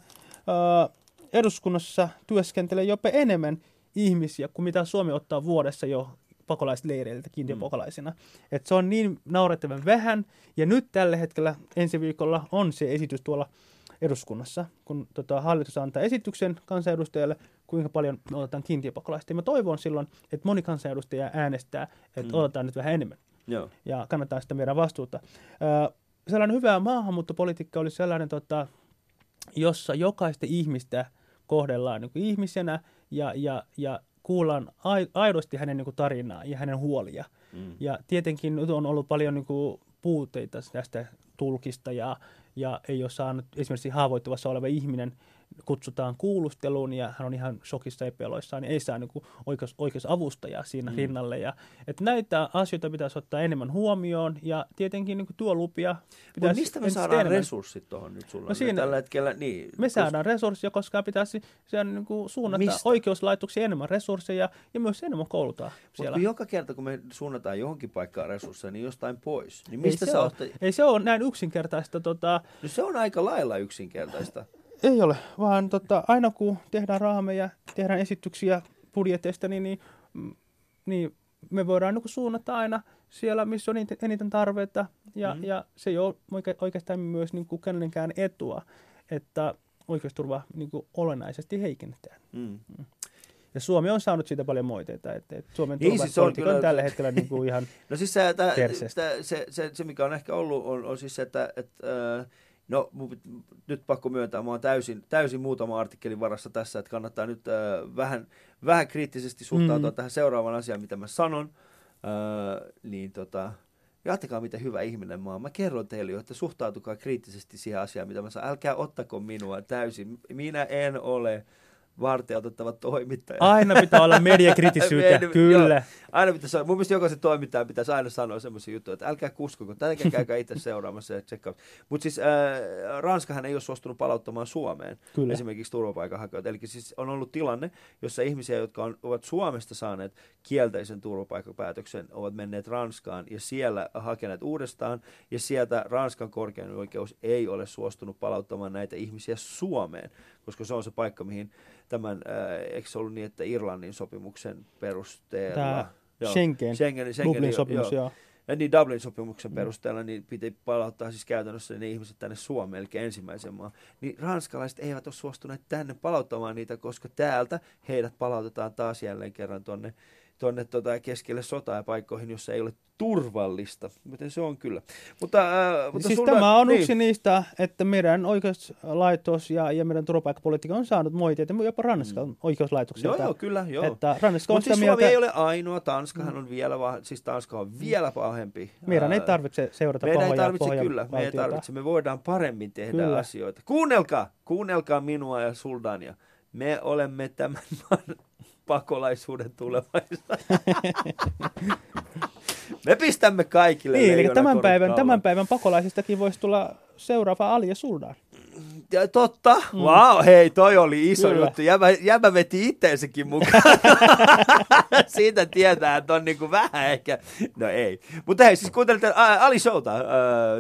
Speaker 2: ö, eduskunnassa työskentelee jopa enemmän ihmisiä kuin mitä Suomi ottaa vuodessa jo pakolaisleireiltä kiintiöpakolaisina. Mm. Et se on niin naurettavan vähän, ja nyt tällä hetkellä ensi viikolla on se esitys tuolla eduskunnassa, kun tota, hallitus antaa esityksen kansanedustajalle, kuinka paljon me otetaan kiintiöpakolaista. Ja mä toivon silloin, että moni kansanedustaja äänestää, että
Speaker 1: Mm.
Speaker 2: otetaan nyt vähän enemmän
Speaker 1: Joo.
Speaker 2: ja kannattaa sitä meidän vastuuta. Ö, sellainen hyvä maahanmuuttopolitiikka oli sellainen, tota, jossa jokaista ihmistä kohdellaan niin kuin ihmisenä ja, ja, ja kuullaan ai- aidosti hänen niin kuin tarinaa ja hänen huolia.
Speaker 1: Mm.
Speaker 2: Ja tietenkin nyt on ollut paljon niin kuin puutteita tästä tulkista ja, ja ei ole saanut esimerkiksi haavoittuvassa oleva ihminen kutsutaan kuulusteluun ja hän on ihan shokissa ja peloissaan, niin ei saa niin kuin oikeus, oikeusavustajaa siinä
Speaker 1: Mm.
Speaker 2: rinnalle. Ja, että näitä asioita pitäisi ottaa enemmän huomioon ja tietenkin niin kuin tuolupia
Speaker 1: Mutta
Speaker 2: pitäisi
Speaker 1: mistä me saadaan
Speaker 2: enemmän.
Speaker 1: resurssit tuohon nyt sulla?
Speaker 2: No siinä-
Speaker 1: Tällä hetkellä, niin.
Speaker 2: Me
Speaker 1: koska-
Speaker 2: saadaan resursseja, koska pitäisi siellä niin kuin suunnata
Speaker 1: Mistä?
Speaker 2: Oikeuslaitoksia enemmän resursseja ja myös enemmän koulutaa
Speaker 1: Mutta
Speaker 2: siellä.
Speaker 1: kun joka kerta, kun me suunnataan johonkin paikkaan resursseja, niin jostain pois. Niin
Speaker 2: Ei
Speaker 1: mistä
Speaker 2: se
Speaker 1: sä
Speaker 2: ole.
Speaker 1: oot...
Speaker 2: Ei se ole näin yksinkertaista. Tota,
Speaker 1: No se on aika lailla yksinkertaista.
Speaker 2: Ei ole, vaan tota, aina kun tehdään raameja, tehdään esityksiä budjeteista, niin, niin, mm, niin me voidaan niin suunnata aina siellä, missä on eniten, tarvetta. Ja,
Speaker 1: Mm.
Speaker 2: mm. ja se ei ole oike, oikeastaan myös niin kuin kenenkään etua, että oikeusturva niin kuin olennaisesti heikennetään.
Speaker 1: Mm.
Speaker 2: Ja Suomi on saanut siitä paljon moiteita, että, että Suomen
Speaker 1: Niin, siis on
Speaker 2: turvapolitiikka on,
Speaker 1: kyllä-
Speaker 2: tällä hetkellä niin kuin ihan...
Speaker 1: No siis se, tää, se, se, se, mikä on ehkä ollut, on, on siis se, että, että äh, no nyt pakko myöntää, mä oon täysin, täysin muutama artikkelin varassa tässä, että kannattaa nyt äh, vähän, vähän kriittisesti suhtautua
Speaker 2: Mm.
Speaker 1: tähän seuraavaan asiaan, mitä mä sanon. Äh, niin tota, Jatkakaa, miten hyvä ihminen mä oon. Mä kerron teille jo, että suhtautukaa kriittisesti siihen asiaan, mitä mä sanon. Älkää ottako minua täysin. Minä en ole varten otettava toimittaja.
Speaker 2: Aina pitää olla mediakritisyyttä, kyllä.
Speaker 1: joo. Aina pitäisi, mun mielestä jokaisen toimittajan pitäisi aina sanoa semmoisia juttuja, että älkää kuskoko, tätäkään käykää itse seuraamassa ja tsekkaamassa. Mutta siis äh, Ranskahan ei ole suostunut palauttamaan Suomeen
Speaker 2: Kyllä.
Speaker 1: esimerkiksi turvapaikanhakijoita. Eli siis on ollut tilanne, jossa ihmisiä, jotka on, ovat Suomesta saaneet kielteisen turvapaikkapäätöksen, ovat menneet Ranskaan ja siellä hakeneet uudestaan. Ja sieltä Ranskan korkein oikeus ei ole suostunut palauttamaan näitä ihmisiä Suomeen, koska se on se paikka, mihin tämän, äh, eikö se ollut niin, että Irlannin sopimuksen perusteella...
Speaker 2: Tämä
Speaker 1: Joo.
Speaker 2: Schengen,
Speaker 1: Schengen, Schengen,
Speaker 2: Dublin sopimus, joo.
Speaker 1: ja niin Dublin sopimuksen perusteella niin piti palauttaa siis käytännössä ne ihmiset tänne Suomeen, eli ensimmäisen maan. Niin ranskalaiset eivät ole suostuneet tänne palauttamaan niitä, koska täältä heidät palautetaan taas jälleen kerran tuonne tuonne tota keskelle sotaa ja paikkoihin, jossa ei ole turvallista. Miten se on kyllä. Mutta, äh, mutta
Speaker 2: Siis
Speaker 1: sulla-
Speaker 2: tämä on
Speaker 1: niin.
Speaker 2: yksi niistä, että meidän oikeuslaitos ja, ja meidän turvapaikkapolitiikka on saanut moitteita jopa Ranskan mm. oikeuslaitokselta.
Speaker 1: Joo, joo, kyllä, joo.
Speaker 2: Että Ranska on
Speaker 1: siis
Speaker 2: mieltä,
Speaker 1: Suomi ei ole ainoa, Tanskahan on vielä, va- siis Tanska on vielä pahempi.
Speaker 2: meidän ei
Speaker 1: Ää,
Speaker 2: tarvitse seurata
Speaker 1: Meidän ei
Speaker 2: pahoja,
Speaker 1: tarvitse
Speaker 2: pahoja
Speaker 1: kyllä, me ei tarvitse. Me voidaan paremmin tehdä kyllä.
Speaker 2: Kyllä.
Speaker 1: asioita. Kuunnelkaa, kuunnelkaa minua ja Suldania. Me olemme tämän maan pakolaisuuden tulevaisuus. me pistämme kaikille
Speaker 2: Niin, eli tämän päivän,
Speaker 1: kaulaan.
Speaker 2: tämän päivän pakolaisistakin voisi tulla seuraava Ali ja Suldan.
Speaker 1: Ja, totta, mm. wow, hei, toi oli iso
Speaker 2: Kyllä.
Speaker 1: juttu. Jäbä, jäbä veti itteensäkin mukaan. Siitä tietää, että on niinku vähän ehkä, no ei. Mutta hei, siis kuuntelitte Ali Showta äh,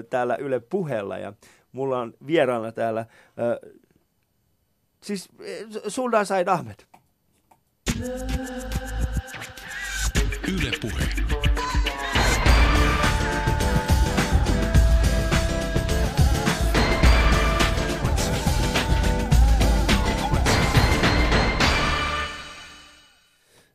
Speaker 1: täällä Yle puheella ja mulla on vieraana täällä, äh, siis Suldan Said Ahmed.
Speaker 3: Yle Puhe.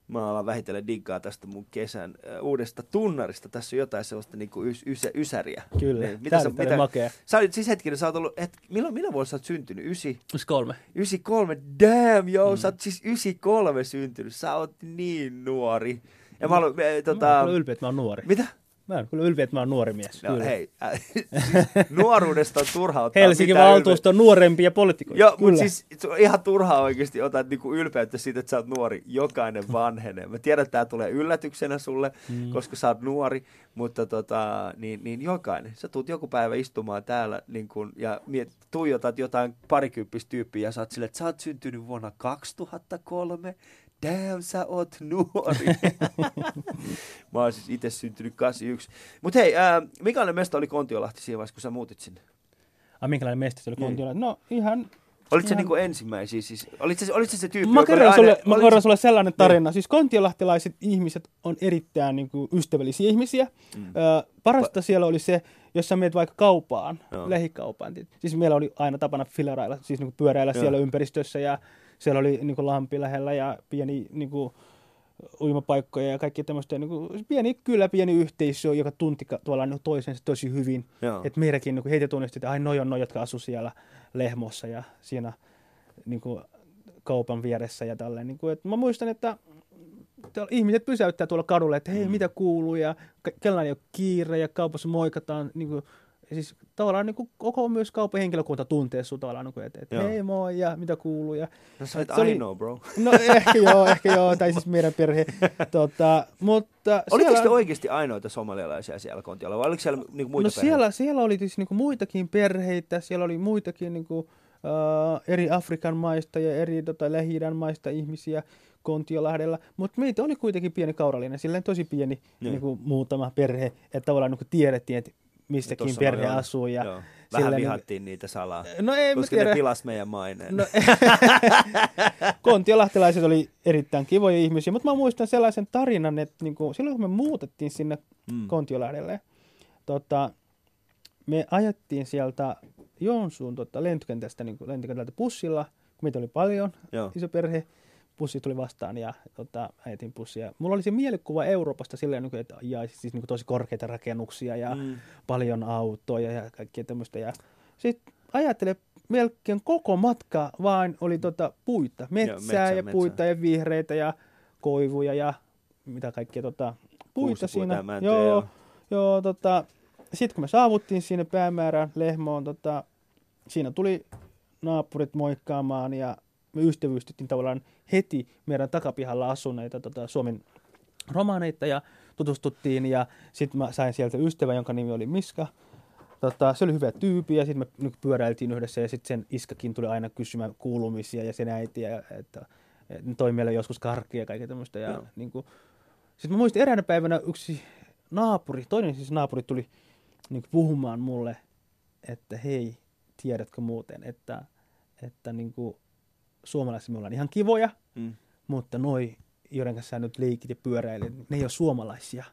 Speaker 1: Mä alan vähitellen diggaa tästä mun kesän äh, uudesta tunnarista. Tässä on jotain sellaista niinku ys, ys, ysäriä.
Speaker 2: Kyllä,
Speaker 1: Niin,
Speaker 2: mitä sä, mitä... makea.
Speaker 1: Sä olit siis hetkinen, sä oot ollut, et, milloin, milloin vuonna sä oot syntynyt? Ysi?
Speaker 2: kolme.
Speaker 1: 93, damn, joo, mm. sä oot siis 93 syntynyt, sä oot niin nuori. Ja mä haluan, eh,
Speaker 2: Mä
Speaker 1: tota,
Speaker 2: oon kyllä ylpeä, että mä oon nuori.
Speaker 1: mitä?
Speaker 2: Mä oon kyllä ylpeä, että mä oon nuori mies.
Speaker 1: No
Speaker 2: kyllä.
Speaker 1: hei, äh, siis nuoruudesta on turha ottaa
Speaker 2: Helsingin valtuusto on nuorempia poliitikoita.
Speaker 1: Joo, mutta siis ihan turhaa oikeasti ottaa niinku ylpeyttä siitä, että sä oot nuori. Jokainen vanhenee. Mä tiedän, että tämä tulee yllätyksenä sulle, mm. koska sä oot nuori, mutta tota, niin, niin jokainen. Sä tuut joku päivä istumaan täällä niin kun, ja miet, tuijotat jotain parikymppistä tyyppiä ja sä oot silleen, että sä oot syntynyt vuonna 2003. Damn, sä oot nuori. Mä oon siis itse syntynyt 81. Mutta hei, ää, minkälainen mesta oli Kontiolahti siinä vaiheessa, kun sä muutit sinne?
Speaker 2: Ai, minkälainen mesta se oli
Speaker 1: Niin.
Speaker 2: Kontiola? No ihan...
Speaker 1: Olit se niinku ensimmäisiä? Siis, olit, se, olit se se tyyppi,
Speaker 2: Mä kerron, sulle, mä kerron
Speaker 1: se-
Speaker 2: sulle sellainen tarina. Siis kontiolahtilaiset ihmiset on erittäin niin kuin, ystävällisiä ihmisiä. Mm. Ö, parasta siellä oli se, jos sä menet vaikka kaupaan,
Speaker 1: Joo.
Speaker 2: lähikaupaan. Siis meillä oli aina tapana filerailla, siis niin kuin pyöräillä
Speaker 1: Joo.
Speaker 2: siellä ympäristössä ja siellä oli niin kuin lampi lähellä ja pieni niin kuin, uimapaikkoja ja kaikki tämmöistä, niin kuin, pieni kylä, pieni yhteisö, joka tunti tuolla niin toisensa tosi hyvin.
Speaker 1: Joo.
Speaker 2: Et meidänkin niin heitä tunnistettiin, että ai noi on noi, jotka asu siellä Lehmossa ja siinä niin kuin, kaupan vieressä ja tälleen. Niin kuin, että mä muistan, että ihmiset pysäyttää tuolla kadulla, että hei, mm. mitä kuuluu ja ke- kellään ei ole kiire ja kaupassa moikataan. Niin kuin, siis tavallaan niin kuin, koko myös kaupan henkilökunta tuntee sut tavallaan, niin kuin, että,
Speaker 1: Joo.
Speaker 2: hei moi ja mitä kuuluu. Ja,
Speaker 1: No sä
Speaker 2: oli-
Speaker 1: ainoa, bro.
Speaker 2: no ehkä joo, ehkä joo, tai siis meidän perhe. tota, mutta
Speaker 1: Olitteko
Speaker 2: siellä-
Speaker 1: te oikeasti ainoita somalialaisia siellä Kontiolla, vai oliko siellä niinku muita
Speaker 2: no siellä, siellä oli siis niinku muitakin perheitä, siellä oli muitakin niinku, uh, eri Afrikan maista ja eri tota, lähi maista ihmisiä Kontiolahdella, mutta meitä oli kuitenkin pieni kaurallinen, silleen tosi pieni
Speaker 1: Niin.
Speaker 2: niinku, muutama perhe, että tavallaan niinku tiedettiin, että mistäkin
Speaker 1: Tossa
Speaker 2: perhe
Speaker 1: on.
Speaker 2: asuu. Ja
Speaker 1: Joo. Vähän
Speaker 2: silleen niinku-
Speaker 1: vihattiin niitä salaa,
Speaker 2: No ei
Speaker 1: koska ne
Speaker 2: tiedä.
Speaker 1: pilas meidän maineen.
Speaker 2: No, Kontiolahtelaiset oli erittäin kivoja ihmisiä, mutta mä muistan sellaisen tarinan, että niinku, silloin kun me muutettiin sinne
Speaker 1: Mm.
Speaker 2: Kontiolahdelle, tota, me ajettiin sieltä Joensuun tota, lentokentästä niin lentokentältä bussilla, kun meitä oli paljon,
Speaker 1: Joo.
Speaker 2: iso perhe, bussi tuli vastaan ja tota, ajettiin bussia. Mulla oli se mielikuva Euroopasta silleen, niin että ja, siis niin kuin tosi korkeita rakennuksia ja
Speaker 1: Mm.
Speaker 2: paljon autoja ja kaikkea tämmöistä. Ja sitten ajattele, melkein koko matka vaan oli tota puita, metsää, ja
Speaker 1: metsää.
Speaker 2: puita ja vihreitä ja koivuja ja mitä kaikkea tota, puita siinä.
Speaker 1: ja mäntyjä,
Speaker 2: joo,
Speaker 1: joo.
Speaker 2: joo tota, sitten kun me saavuttiin sinne päämäärään Lehmoon, tota, siinä tuli naapurit moikkaamaan ja me ystävystyttiin tavallaan heti meidän takapihalla asuneita tota, Suomen romaneita ja tutustuttiin ja sitten mä sain sieltä ystävän, jonka nimi oli Miska. Tota, se oli hyvä tyyppi ja sitten me pyöräiltiin yhdessä ja sitten sen iskakin tuli aina kysymään kuulumisia ja sen äiti, ja, että, että ne toi meille joskus karkkia ja kaikkea tämmöistä. Ja,
Speaker 1: Joo.
Speaker 2: niin kuin, sitten mä muistin eräänä päivänä yksi naapuri, toinen siis naapuri tuli niin kuin puhumaan mulle, että hei, tiedätkö muuten, että, että niin kuin, suomalaiset me ollaan ihan kivoja,
Speaker 1: Mm.
Speaker 2: mutta noi, joiden kanssa sä nyt leikit ja pyöräilet, ne ei ole suomalaisia.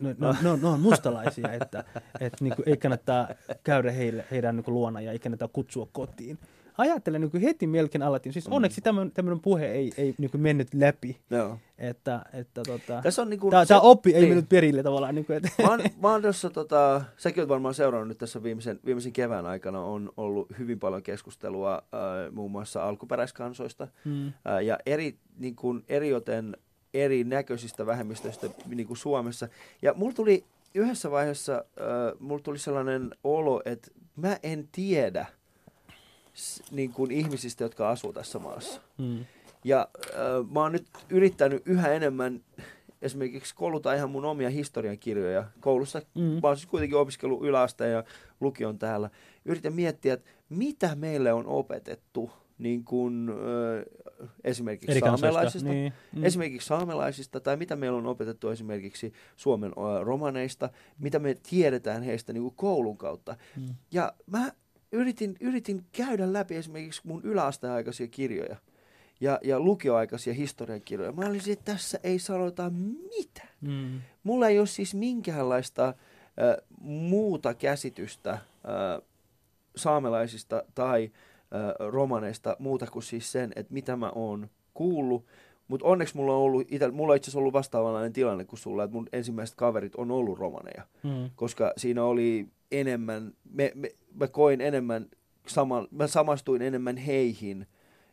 Speaker 2: Ne, ne, on- ne, on, ne on mustalaisia, että, että niin kuin, ei kannata käydä heille, heidän niin kuin, luona ja ei kannata kutsua kotiin. Ajattelen niin kuin heti melkein alettiin. Siis onneksi tämmöinen, tämmöinen puhe ei, ei niin kuin mennyt läpi.
Speaker 1: Joo.
Speaker 2: Että, että, tota,
Speaker 1: Tässä on niinku...
Speaker 2: tämä,
Speaker 1: se-
Speaker 2: tämä oppi ei
Speaker 1: niin.
Speaker 2: mennyt perille tavallaan. Niin kuin, että,
Speaker 1: Mä oon, mä oon tuossa, tota, säkin oot varmaan seurannut nyt tässä viimeisen, viimeisen kevään aikana, on ollut hyvin paljon keskustelua äh, muun muassa alkuperäiskansoista
Speaker 2: mm,
Speaker 1: äh, ja eri, niin kuin, erioten eri näköisistä vähemmistöistä niin kuin Suomessa. Ja mulla tuli yhdessä vaiheessa, äh, mulla tuli sellainen olo, että mä en tiedä niin kuin ihmisistä, jotka asuu tässä maassa.
Speaker 2: mm,
Speaker 1: Ja äh, mä oon nyt yrittänyt yhä enemmän esimerkiksi kouluta ihan mun omia historiankirjoja koulussa.
Speaker 2: Mm.
Speaker 1: Mä oon siis kuitenkin opiskellut yläasteen ja lukion täällä. Yritän miettiä, että mitä meille on opetettu niin kuin, äh, esimerkiksi
Speaker 2: eri
Speaker 1: saamelaisista.
Speaker 2: Niin, mm,
Speaker 1: Esimerkiksi saamelaisista tai mitä meillä on opetettu esimerkiksi Suomen ö, romaneista, mitä me tiedetään heistä niin kuin koulun kautta.
Speaker 2: Mm.
Speaker 1: Ja mä yritin, yritin käydä läpi esimerkiksi mun yläasteaikaisia kirjoja ja, ja lukioaikaisia historiankirjoja. Mä olisin, että tässä ei sanota mitään.
Speaker 2: mm,
Speaker 1: Mulla ei ole siis minkäänlaista äh, muuta käsitystä äh, saamelaisista tai äh, romaneista muuta kuin siis sen, että mitä mä oon kuullut. Mutta onneksi mulla on ollut, ite, mulla on itse asiassa ollut vastaavanlainen tilanne kuin sulla, että mun ensimmäiset kaverit on ollut romaneja,
Speaker 2: mm,
Speaker 1: koska siinä oli enemmän, me, me, mä koin enemmän, sama, mä samastuin enemmän heihin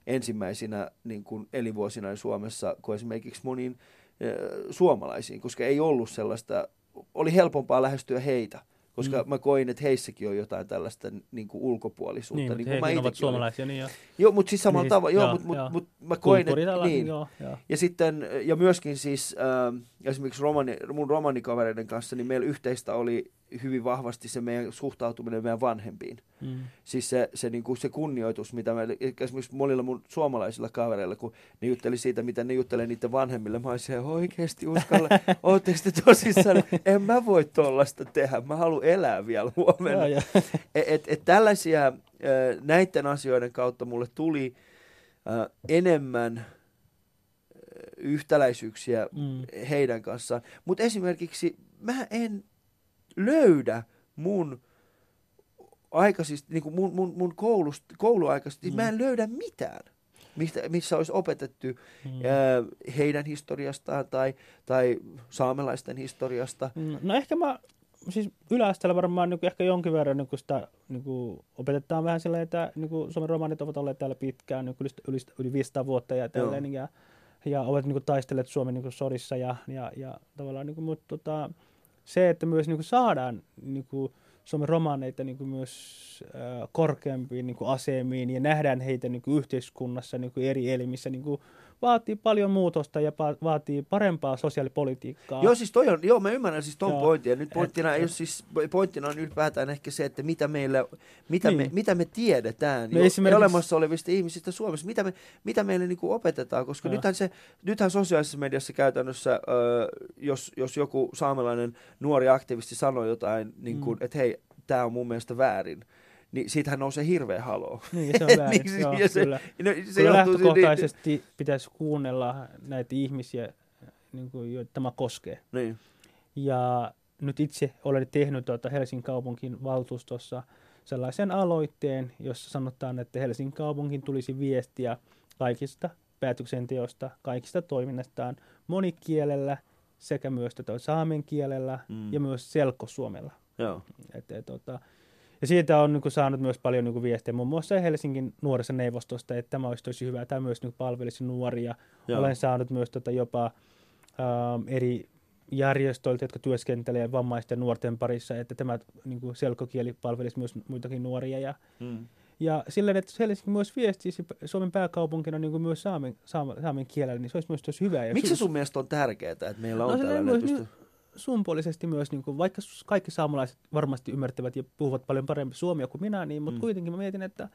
Speaker 1: ensimmäisinä niin kuin elinvuosina Suomessa kuin esimerkiksi moniin ö, suomalaisiin, koska ei ollut sellaista, oli helpompaa lähestyä heitä, koska
Speaker 2: Mm.
Speaker 1: mä koin, että heissäkin on jotain tällaista niin kuin ulkopuolisuutta.
Speaker 2: niin,
Speaker 1: niin kuin mä
Speaker 2: ovat suomalaisia. Niin, ja
Speaker 1: Joo, mutta siis samalla
Speaker 2: Niin,
Speaker 1: tavalla, joo,
Speaker 2: joo,
Speaker 1: mutta mut,
Speaker 2: joo.
Speaker 1: mut, mä koin, että niin.
Speaker 2: Joo, joo.
Speaker 1: Ja sitten, ja myöskin siis äh, esimerkiksi romani, mun romanikavereiden kanssa, niin meillä yhteistä oli hyvin vahvasti se meidän suhtautuminen meidän vanhempiin.
Speaker 2: Mm.
Speaker 1: Siis se, se, niin kuin se kunnioitus, mitä me, esimerkiksi monilla mun suomalaisilla kavereilla, kun ne jutteli siitä, mitä ne juttelee niiden vanhemmille, mä olisin oikeasti uskalla, ootteko te tosissaan, en mä voi tollasta tehdä, mä haluan elää vielä huomenna.
Speaker 2: Joo, joo.
Speaker 1: Et, et, et tällaisia näiden asioiden kautta mulle tuli äh, enemmän yhtäläisyyksiä
Speaker 2: Mm.
Speaker 1: heidän kanssaan. Mutta esimerkiksi mä en löydä mun aikaisista, niin kuin mun, mun, mun koulust, kouluaikaisista, mm. mä en löydä mitään, mistä, missä olisi opetettu
Speaker 2: Mm.
Speaker 1: ää, heidän historiastaan tai, tai saamelaisten historiasta.
Speaker 2: Mm, No ehkä mä, siis yläasteella varmaan niin ehkä jonkin verran niin sitä niin opetetaan vähän silleen, että niin Suomen romanit ovat olleet täällä pitkään, niin yli, yli, yli 500 vuotta ja tälleen, ja, ja ovat niin taistelleet Suomen niin sodissa ja, ja, ja tavallaan, niin kuin, mutta tota, se, että myös niin saadaan niin Suomen romaneita niin myös äh, korkeampiin niin asemiin ja nähdään heitä niin yhteiskunnassa niin eri elimissä, niin vaatii paljon muutosta ja pa- vaatii parempaa sosiaalipolitiikkaa.
Speaker 1: Joo, siis toi on, joo, mä ymmärrän siis ton
Speaker 2: Joo.
Speaker 1: pointin. Ja nyt pointtina,
Speaker 2: Et-
Speaker 1: ole siis, pointtina on ylipäätään ehkä se, että mitä, meillä, mitä,
Speaker 2: Niin.
Speaker 1: me, mitä me tiedetään
Speaker 2: Me
Speaker 1: jo,
Speaker 2: esimerkiksi-
Speaker 1: olemassa olevista ihmisistä Suomessa, mitä, me, mitä meille niin opetetaan, koska
Speaker 2: Joo.
Speaker 1: nythän, se, nythän sosiaalisessa mediassa käytännössä, ö, jos, jos joku saamelainen nuori aktivisti sanoo jotain, niin kuin,
Speaker 2: Mm.
Speaker 1: että hei, tämä on mun mielestä väärin, niin siitähän nousee hirveä haloo.
Speaker 2: Niin, se on väärin.
Speaker 1: Niin,
Speaker 2: Joo,
Speaker 1: ja se-
Speaker 2: kyllä.
Speaker 1: No, se
Speaker 2: Kyllä
Speaker 1: johtuu
Speaker 2: lähtökohtaisesti pitäisi kuunnella näitä ihmisiä, niin kuin, joita tämä koskee.
Speaker 1: Niin,
Speaker 2: Ja nyt itse olen tehnyt tuota Helsingin kaupunkin valtuustossa sellaisen aloitteen, jossa sanotaan, että Helsingin kaupunkin tulisi viestiä kaikista päätöksenteosta, kaikista toiminnastaan monikielellä sekä myös tota saamen kielellä
Speaker 1: Mm.
Speaker 2: ja myös selkosuomella.
Speaker 1: joo.
Speaker 2: Et, et, tota, ja siitä on niin saanut myös paljon niin viestejä, muun muassa Helsingin nuorissa neuvostosta, että tämä olisi tosi hyvä, tämä myös niin palvelisi nuoria.
Speaker 1: Joo.
Speaker 2: Olen saanut myös tota, jopa ähm, eri järjestöiltä, jotka työskentelevät vammaisten nuorten parissa, että tämä niin kuin selkokieli palvelisi myös muitakin nuoria. Ja,
Speaker 1: Mm.
Speaker 2: Ja silleen, että Helsinki myös viestisi Suomen pääkaupunkina niin kuin myös saamen, saamen, saamen kielellä, niin se olisi myös tosi hyvä.
Speaker 1: Miksi sun mielestä on tärkeää, että meillä on
Speaker 2: No
Speaker 1: tällainen
Speaker 2: myös
Speaker 1: pysty...
Speaker 2: sumpuolisesti myös, niin kuin, vaikka kaikki saamelaiset varmasti ymmärtävät ja puhuvat paljon paremmin suomea kuin minä, niin, mutta
Speaker 1: Mm.
Speaker 2: kuitenkin mä mietin, että,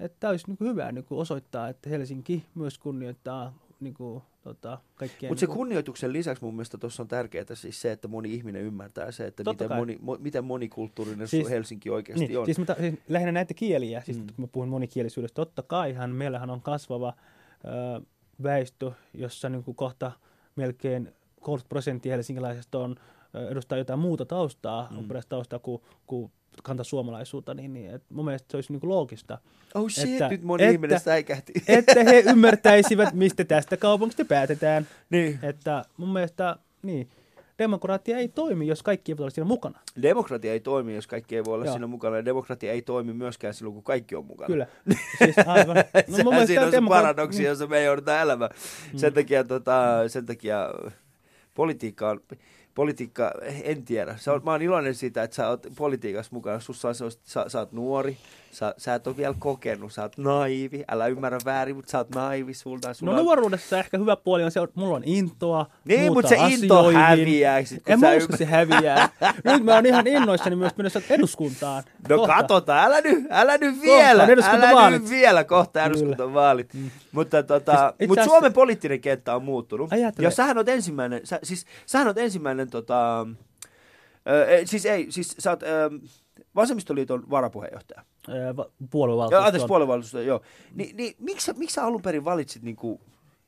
Speaker 2: että tämä olisi niin kuin hyvä niin kuin osoittaa, että Helsinki myös kunnioittaa niin kuin, tota, kaikkien...
Speaker 1: Mutta se
Speaker 2: niin kuin,
Speaker 1: kunnioituksen lisäksi mun mielestä tuossa on tärkeää siis se, että moni ihminen ymmärtää se, että
Speaker 2: Totta
Speaker 1: miten,
Speaker 2: kai.
Speaker 1: moni, mo, miten monikulttuurinen
Speaker 2: Siis-
Speaker 1: Helsinki oikeasti
Speaker 2: niin,
Speaker 1: on.
Speaker 2: siis, mä ta, siis lähinnä näitä kieliä, siis
Speaker 1: mm.
Speaker 2: kun mä puhun monikielisyydestä, totta kaihan meillähän on kasvava ö, väestö, jossa niin kuin kohta melkein 30 prosenttia helsinkiläisistä on, edustaa jotain muuta taustaa,
Speaker 1: Mm.
Speaker 2: mm. taustaa kuin, kuin kanta suomalaisuutta, niin, niin et mun mielestä se olisi niin loogista,
Speaker 1: oh shit,
Speaker 2: että-
Speaker 1: nyt moni
Speaker 2: että-
Speaker 1: ihminen säikähti.
Speaker 2: että he ymmärtäisivät, mistä tästä kaupungista päätetään.
Speaker 1: niin.
Speaker 2: Että mun mielestä, niin, demokratia ei toimi, jos kaikki eivät ole siinä mukana.
Speaker 1: Demokratia ei toimi, jos kaikki ei voi olla
Speaker 2: Joo.
Speaker 1: siinä mukana. Ja demokratia ei toimi myöskään silloin, kun kaikki on mukana.
Speaker 2: Kyllä. Siis aivan.
Speaker 1: No, Sehän siinä on se
Speaker 2: demokra-
Speaker 1: paradoksi, jossa me joudutaan elämään. Sen takia, tota, sen takia politiikka on, politiikka, en tiedä. Sä oot, mä oon iloinen siitä, että sä oot politiikassa mukana. Sussa on, sä, sä oot nuori, sä, sä et ole vielä kokenut, sä oot naivi, älä ymmärrä väärin, mutta sä oot naivi. Sulta, sulla
Speaker 2: No
Speaker 1: on...
Speaker 2: nuoruudessa ehkä hyvä puoli on se, että mulla on intoa
Speaker 1: Niin, mutta se into
Speaker 2: asioihin.
Speaker 1: häviää. Sit, kun
Speaker 2: En mä
Speaker 1: ymmär-
Speaker 2: usko, se häviää. Nyt mä oon ihan innoissani myös mennessä eduskuntaan.
Speaker 1: No
Speaker 2: Kohta.
Speaker 1: katsotaan, älä nyt, älä nyt vielä,
Speaker 2: on
Speaker 1: älä nyt vielä, kohta eduskuntavaalit. Mm. Mutta tota,
Speaker 2: Siis itse
Speaker 1: mut
Speaker 2: asiassa-
Speaker 1: Suomen poliittinen kenttä on muuttunut.
Speaker 2: Ajattele.
Speaker 1: Ja sähän oot ensimmäinen, sä, siis sähän oot ensimmäinen tota, ö, siis ei, siis sä oot ö, Vasemmistoliiton varapuheenjohtaja.
Speaker 2: Ää, va-
Speaker 1: Joo,
Speaker 2: Puoluevaltuusto.
Speaker 1: anteeksi, puoluevaltuusto, joo. Ni, niin miksi, sä- miksi sä alun perin valitsit niinku,